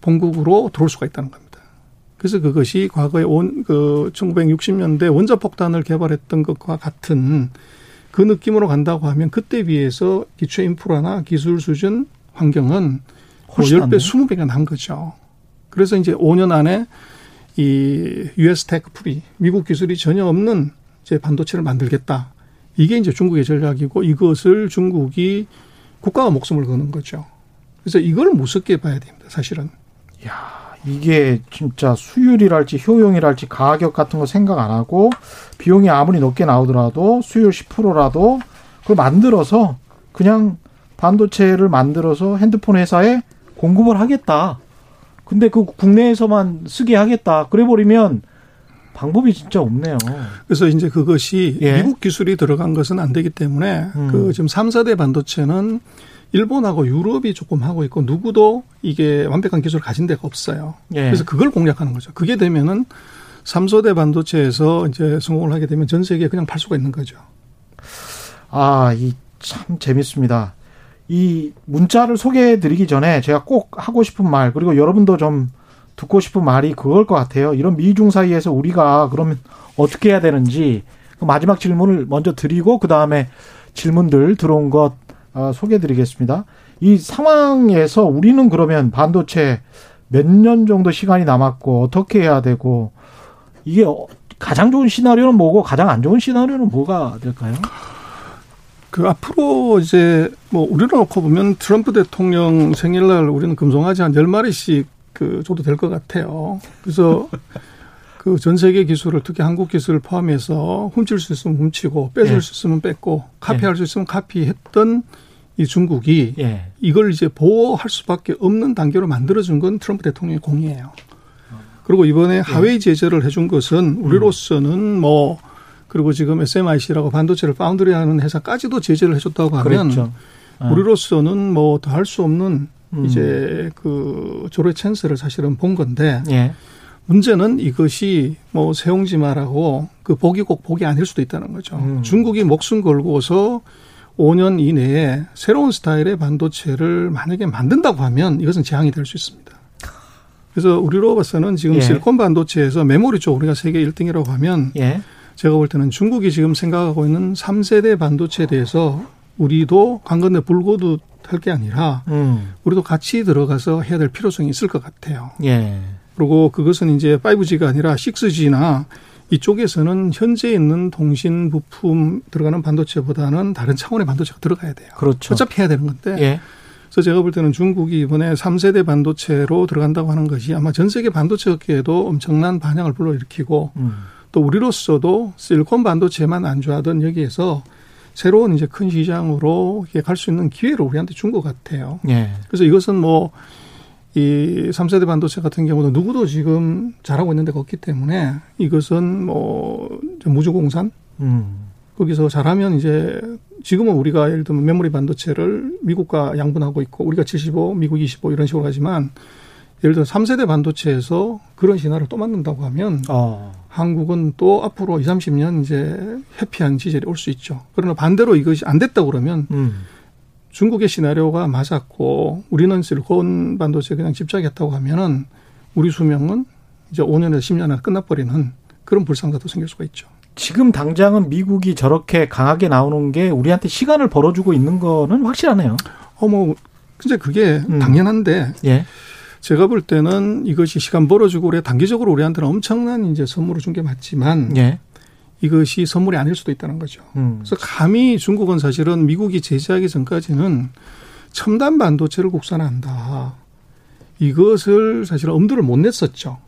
본국으로 들어올 수가 있다는 겁니다. 그래서 그것이 과거에 온, 그 1960년대 원자폭탄을 개발했던 것과 같은 그 느낌으로 간다고 하면 그때 비해서 기초 인프라나 기술 수준 환경은 뭐 10배, 20배가 난 거죠. 그래서 이제 5년 안에 이 US tech free, 미국 기술이 전혀 없는 이제 반도체를 만들겠다. 이게 이제 중국의 전략이고 이것을 중국이 국가가 목숨을 거는 거죠. 그래서 이걸 무섭게 봐야 됩니다, 사실은. 야 이게 진짜 수율이랄지 효용이랄지 가격 같은 거 생각 안 하고 비용이 아무리 높게 나오더라도 수율 10%라도 그걸 만들어서 그냥 반도체를 만들어서 핸드폰 회사에 공급을 하겠다. 근데 그 국내에서만 쓰게 하겠다. 그래 버리면 방법이 진짜 없네요. 그래서 이제 그것이 예. 미국 기술이 들어간 것은 안 되기 때문에 음. 그 지금 3, 4대 반도체는 일본하고 유럽이 조금 하고 있고 누구도 이게 완벽한 기술을 가진 데가 없어요. 예. 그래서 그걸 공략하는 거죠. 그게 되면은 삼소대 반도체에서 이제 성공을 하게 되면 전 세계에 그냥 팔 수가 있는 거죠. 아, 이 참 재밌습니다. 이 문자를 소개해 드리기 전에 제가 꼭 하고 싶은 말 그리고 여러분도 좀 듣고 싶은 말이 그걸 것 같아요. 이런 미중 사이에서 우리가 그러면 어떻게 해야 되는지 그 마지막 질문을 먼저 드리고 그 다음에 질문들 들어온 것 어, 소개해 드리겠습니다. 이 상황에서 우리는 그러면 반도체 몇 년 정도 시간이 남았고 어떻게 해야 되고 이게 가장 좋은 시나리오는 뭐고 가장 안 좋은 시나리오는 뭐가 될까요? 그 앞으로 이제 뭐 우리로 놓고 보면 트럼프 대통령 생일날 우리는 금송아지 한 열마리씩 그 줘도 될 것 같아요. 그래서 그 전 세계 기술을 특히 한국 기술을 포함해서 훔칠 수 있으면 훔치고 뺏을 예. 수 있으면 뺏고 카피할 예. 수 있으면 카피했던 이 중국이 예. 이걸 이제 보호할 수밖에 없는 단계로 만들어준 건 트럼프 대통령의 공이에요. 그리고 이번에 예. 하웨이 제재를 해준 것은 우리로서는 뭐 그리고 지금 SMIC라고 반도체를 파운드리 하는 회사까지도 제재를 해줬다고 하면 그렇죠. 아. 우리로서는 뭐 더 할 수 없는 음. 이제 그 조례 찬스를 사실은 본 건데 예. 문제는 이것이 뭐 세용지마라고 그 복이 꼭 복이 아닐 수도 있다는 거죠. 음. 중국이 목숨 걸고서 5년 이내에 새로운 스타일의 반도체를 만약에 만든다고 하면 이것은 재앙이 될 수 있습니다. 그래서 우리로 봐서는 지금 예. 실리콘 반도체에서 메모리 쪽 우리가 세계 1등이라고 하면 예. 제가 볼 때는 중국이 지금 생각하고 있는 3세대 반도체에 대해서 우리도 관건에 불고도 할 게 아니라 음. 우리도 같이 들어가서 해야 될 필요성이 있을 것 같아요. 예. 그리고 그것은 이제 5G가 아니라 6G나 이쪽에서는 현재 있는 통신 부품 들어가는 반도체보다는 다른 차원의 반도체가 들어가야 돼요. 그렇죠. 어차피 해야 되는 건데. 예. 그래서 제가 볼 때는 중국이 이번에 3세대 반도체로 들어간다고 하는 것이 아마 전 세계 반도체 업계에도 엄청난 반향을 불러일으키고 음. 또 우리로서도 실리콘 반도체만 안좋아하던 여기에서 새로운 이제 큰 시장으로 갈 수 있는 기회를 우리한테 준 것 같아요. 예. 그래서 이것은 뭐 이 3세대 반도체 같은 경우도 누구도 지금 잘하고 있는 데가 없기 때문에 이것은 뭐 무주공산 음. 거기서 잘하면 이제 지금은 우리가 예를 들면 메모리 반도체를 미국과 양분하고 있고 우리가 75, 미국 25 이런 식으로 가지만 예를 들어 3세대 반도체에서 그런 신화를 또 만든다고 하면 어. 한국은 또 앞으로 20, 30년 이제 해피한 시절이 올 수 있죠. 그러나 반대로 이것이 안 됐다고 그러면 음. 중국의 시나리오가 맞았고 우리는 실리콘 반도체 그냥 집착했다고 하면은 우리 수명은 이제 5년에서 10년 안에 끝나버리는 그런 불상사도 생길 수가 있죠. 지금 당장은 미국이 저렇게 강하게 나오는 게 우리한테 시간을 벌어주고 있는 거는 확실하네요. 어, 뭐, 근데 그게 음. 당연한데. 예. 제가 볼 때는 이것이 시간 벌어주고 우리 단기적으로 우리한테는 엄청난 이제 선물을 준 게 맞지만. 예. 이것이 선물이 아닐 수도 있다는 거죠. 음. 그래서 감히 중국은 사실은 미국이 제재하기 전까지는 첨단 반도체를 국산한다. 이것을 사실 엄두를 못 냈었죠.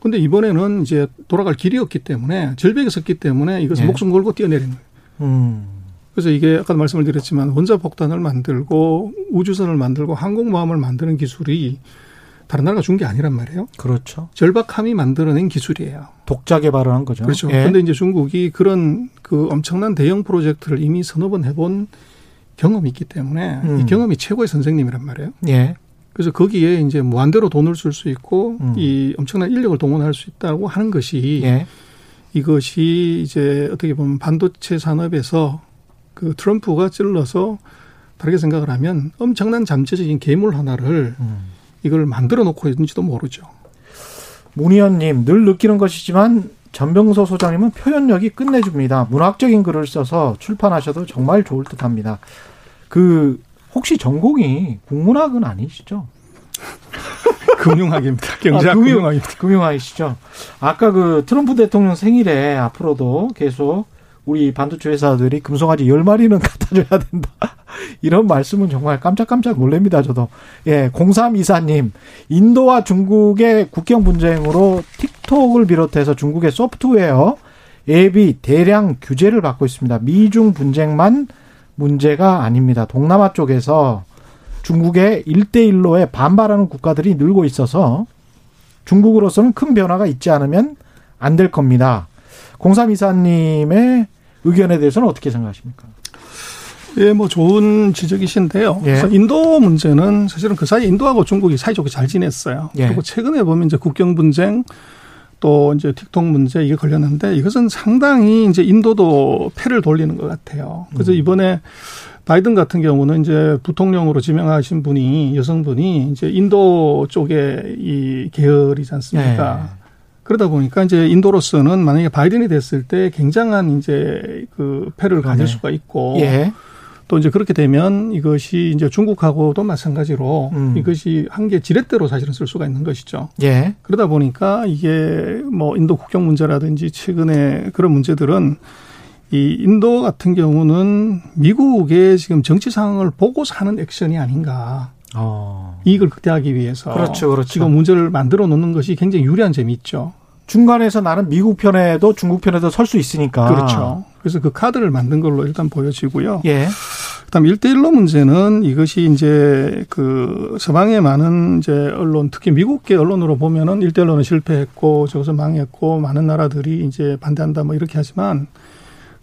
근데 이번에는 이제 돌아갈 길이 없기 때문에 절벽에 섰기 때문에 이것을 네. 목숨 걸고 뛰어내린 거예요. 음. 그래서 이게 아까 말씀을 드렸지만 원자 폭탄을 만들고 우주선을 만들고 항공모함을 만드는 기술이 다른 나라가 준 게 아니란 말이에요. 그렇죠. 절박함이 만들어낸 기술이에요. 독자 개발을 한 거죠. 그렇죠. 그런데 예. 이제 중국이 그런 그 엄청난 대형 프로젝트를 이미 서너 번 해본 경험이 있기 때문에 음. 이 경험이 최고의 선생님이란 말이에요. 예. 그래서 거기에 이제 무한대로 돈을 쓸 수 있고 음. 이 엄청난 인력을 동원할 수 있다고 하는 것이 예. 이것이 이제 어떻게 보면 반도체 산업에서 그 트럼프가 찔러서 다르게 생각을 하면 엄청난 잠재적인 괴물 하나를 음. 이걸 만들어 놓고 있는지도 모르죠. 문 의원님 늘 느끼는 것이지만 전병서 소장님은 표현력이 끝내줍니다. 문학적인 글을 써서 출판하셔도 정말 좋을 듯합니다. 그 혹시 전공이 국문학은 아니시죠? [laughs] 금융학입니다. 경제학 아, 금융, 금융학입니다. 금융학이시죠. 아까 그 트럼프 대통령 생일에 앞으로도 계속 우리 반도체 회사들이 금송아지 열마리는 [laughs] 갖다 줘야 된다. [laughs] 이런 말씀은 정말 깜짝깜짝 놀랍니다, 저도. 예, 0324님. 인도와 중국의 국경 분쟁으로 틱톡을 비롯해서 중국의 소프트웨어 앱이 대량 규제를 받고 있습니다. 미중 분쟁만 문제가 아닙니다. 동남아 쪽에서 중국의 일대일로에 반발하는 국가들이 늘고 있어서 중국으로서는 큰 변화가 있지 않으면 안 될 겁니다. 공삼이사님의 의견에 대해서는 어떻게 생각하십니까? 예, 뭐 좋은 지적이신데요. 예. 그래서 인도 문제는 사실은 그 사이 인도하고 중국이 사이좋게 잘 지냈어요. 예. 그리고 최근에 보면 이제 국경 분쟁 또 이제 틱톡 문제 이게 걸렸는데 이것은 상당히 이제 인도도 패를 돌리는 것 같아요. 그래서 음. 이번에 바이든 같은 경우는 이제 부통령으로 지명하신 분이 여성분이 이제 인도 쪽에 이 계열이지 않습니까? 네. 그러다 보니까 이제 인도로서는 만약에 바이든이 됐을 때 굉장한 이제 그 패를 가질 네. 수가 있고 예. 또 이제 그렇게 되면 이것이 이제 중국하고도 마찬가지로 음. 이것이 한계 지렛대로 사실은 쓸 수가 있는 것이죠. 예. 그러다 보니까 이게 뭐 인도 국경 문제라든지 최근에 그런 문제들은 이 인도 같은 경우는 미국의 지금 정치 상황을 보고 사는 액션이 아닌가. 어. 이익을 극대화하기 위해서 그렇죠, 그렇죠. 지금 문제를 만들어 놓는 것이 굉장히 유리한 점이 있죠. 중간에서 나는 미국 편에도 중국 편에도 설 수 있으니까. 그렇죠. 그래서 그 카드를 만든 걸로 일단 보여지고요. 예. 그다음 일대일로 문제는 이것이 이제 그 서방의 많은 이제 언론 특히 미국계 언론으로 보면은 일대일로는 실패했고 저것은 망했고 많은 나라들이 이제 반대한다 뭐 이렇게 하지만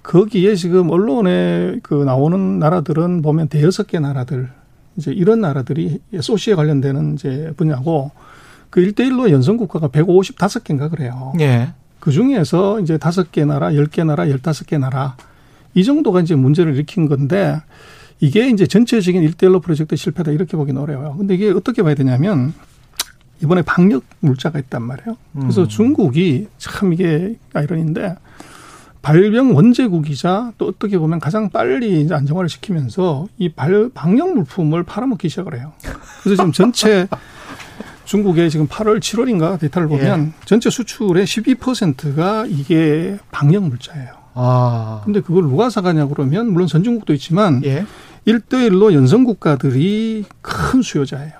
거기에 지금 언론에 그 나오는 나라들은 보면 대여섯 개 나라들 이제 이런 나라들이 소시에 관련되는 이제 분야고 그 1대1로 연성 국가가 155개인가 그래요. 예. 그 중에서 이제 다섯 개 나라, 열 개 나라, 열다섯 개 나라 이 정도가 이제 문제를 일으킨 건데 이게 이제 전체적인 일대일로 프로젝트 실패다 이렇게 보기는 어려워요. 근데 이게 어떻게 봐야 되냐면 이번에 방역 물자가 있단 말이에요. 그래서 음. 중국이 참 이게 아이러니인데 발병 원제국이자 또 어떻게 보면 가장 빨리 이제 안정화를 시키면서 이 발, 방역 물품을 팔아먹기 시작을 해요. 그래서 지금 전체 [laughs] 중국의 지금 8월, 7월인가 데이터를 보면 예. 전체 수출의 12%가 이게 방역 물자예요. 아. 근데 그걸 누가 사가냐 그러면 물론 선진국도 있지만 예. 1대1로 연성 국가들이 큰 수요자예요.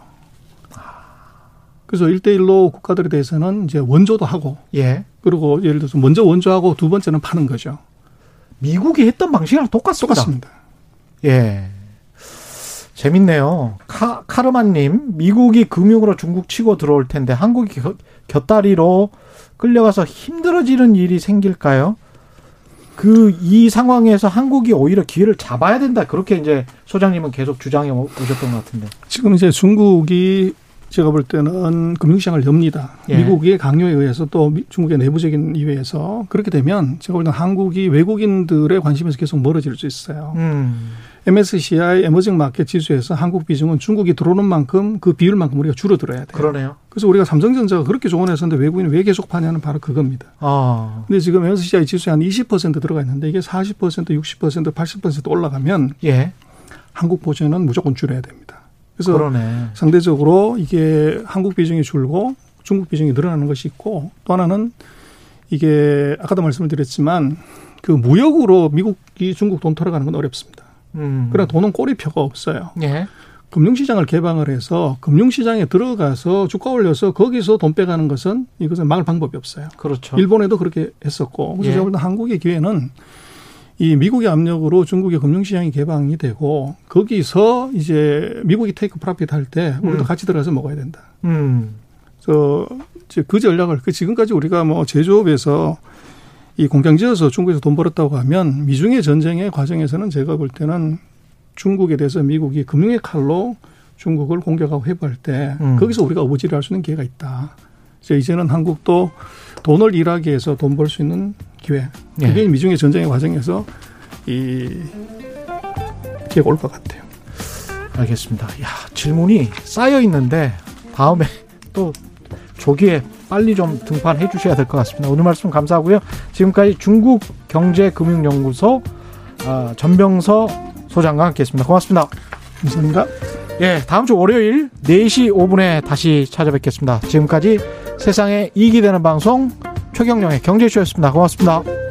그래서 1대1로 국가들에 대해서는 이제 원조도 하고 예. 그리고 예를 들어서 먼저 원조하고 두 번째는 파는 거죠. 미국이 했던 방식이랑 똑같습니다. 똑같습니다. 예. 재밌네요. 카, 카르마님, 미국이 금융으로 중국 치고 들어올 텐데 한국이 겨, 곁다리로 끌려가서 힘들어지는 일이 생길까요? 그 이 상황에서 한국이 오히려 기회를 잡아야 된다. 그렇게 이제 소장님은 계속 주장해 오셨던 것 같은데. 지금 이제 중국이 제가 볼 때는 금융시장을 엽니다. 예. 미국의 강요에 의해서 또 중국의 내부적인 이유에서 그렇게 되면 제가 볼 때는 한국이 외국인들의 관심에서 계속 멀어질 수 있어요. 음. MSCI 에머징 마켓 지수에서 한국 비중은 중국이 들어오는 만큼 그 비율만큼 우리가 줄어들어야 돼요. 그러네요. 그래서 우리가 삼성전자가 그렇게 조언했었는데 외국인이 왜 계속 파냐는 바로 그겁니다. 아. 근데 지금 MSCI 지수에 한 20% 들어가 있는데 이게 40%, 60%, 80% 올라가면 예. 한국 보전은 무조건 줄여야 됩니다. 그래서 그러네. 상대적으로 이게 한국 비중이 줄고 중국 비중이 늘어나는 것이 있고 또 하나는 이게 아까도 말씀을 드렸지만 그 무역으로 미국이 중국 돈 털어가는 건 어렵습니다. 음. 그러나 돈은 꼬리표가 없어요. 예. 금융시장을 개방을 해서 금융시장에 들어가서 주가 올려서 거기서 돈 빼가는 것은 이것은 막을 방법이 없어요. 그렇죠. 일본에도 그렇게 했었고. 그래서 예. 한국의 기회는 이 미국의 압력으로 중국의 금융시장이 개방이 되고 거기서 이제 미국이 테이크 프라핏 할 때 우리도 음. 같이 들어가서 먹어야 된다. 음. 그래서 그 전략을 그 지금까지 우리가 뭐 제조업에서 이 공장지어서 중국에서 돈 벌었다고 하면 미중의 전쟁의 과정에서는 제가 볼 때는 중국에 대해서 미국이 금융의 칼로 중국을 공격하고 회부할 때 음. 거기서 우리가 어부지를 할수 있는 기회가 있다. 이제 이제는 한국도 돈을 일하기 위해서 돈 벌 수 있는 기회. 그게 예. 미중의 전쟁의 과정에서 이 기회가 올 것 같아요. 알겠습니다. 야, 질문이 쌓여 있는데 다음에 또 조기에 빨리 좀 등판해 주셔야 될 것 같습니다. 오늘 말씀 감사하고요. 지금까지 중국 경제금융연구소 아, 전병서 소장과 함께했습니다. 고맙습니다. 감사합니다. 예, 다음 주 월요일 4시 5분에 다시 찾아뵙겠습니다. 지금까지 세상에 이익이 되는 방송 최경령의 경제쇼였습니다. 고맙습니다.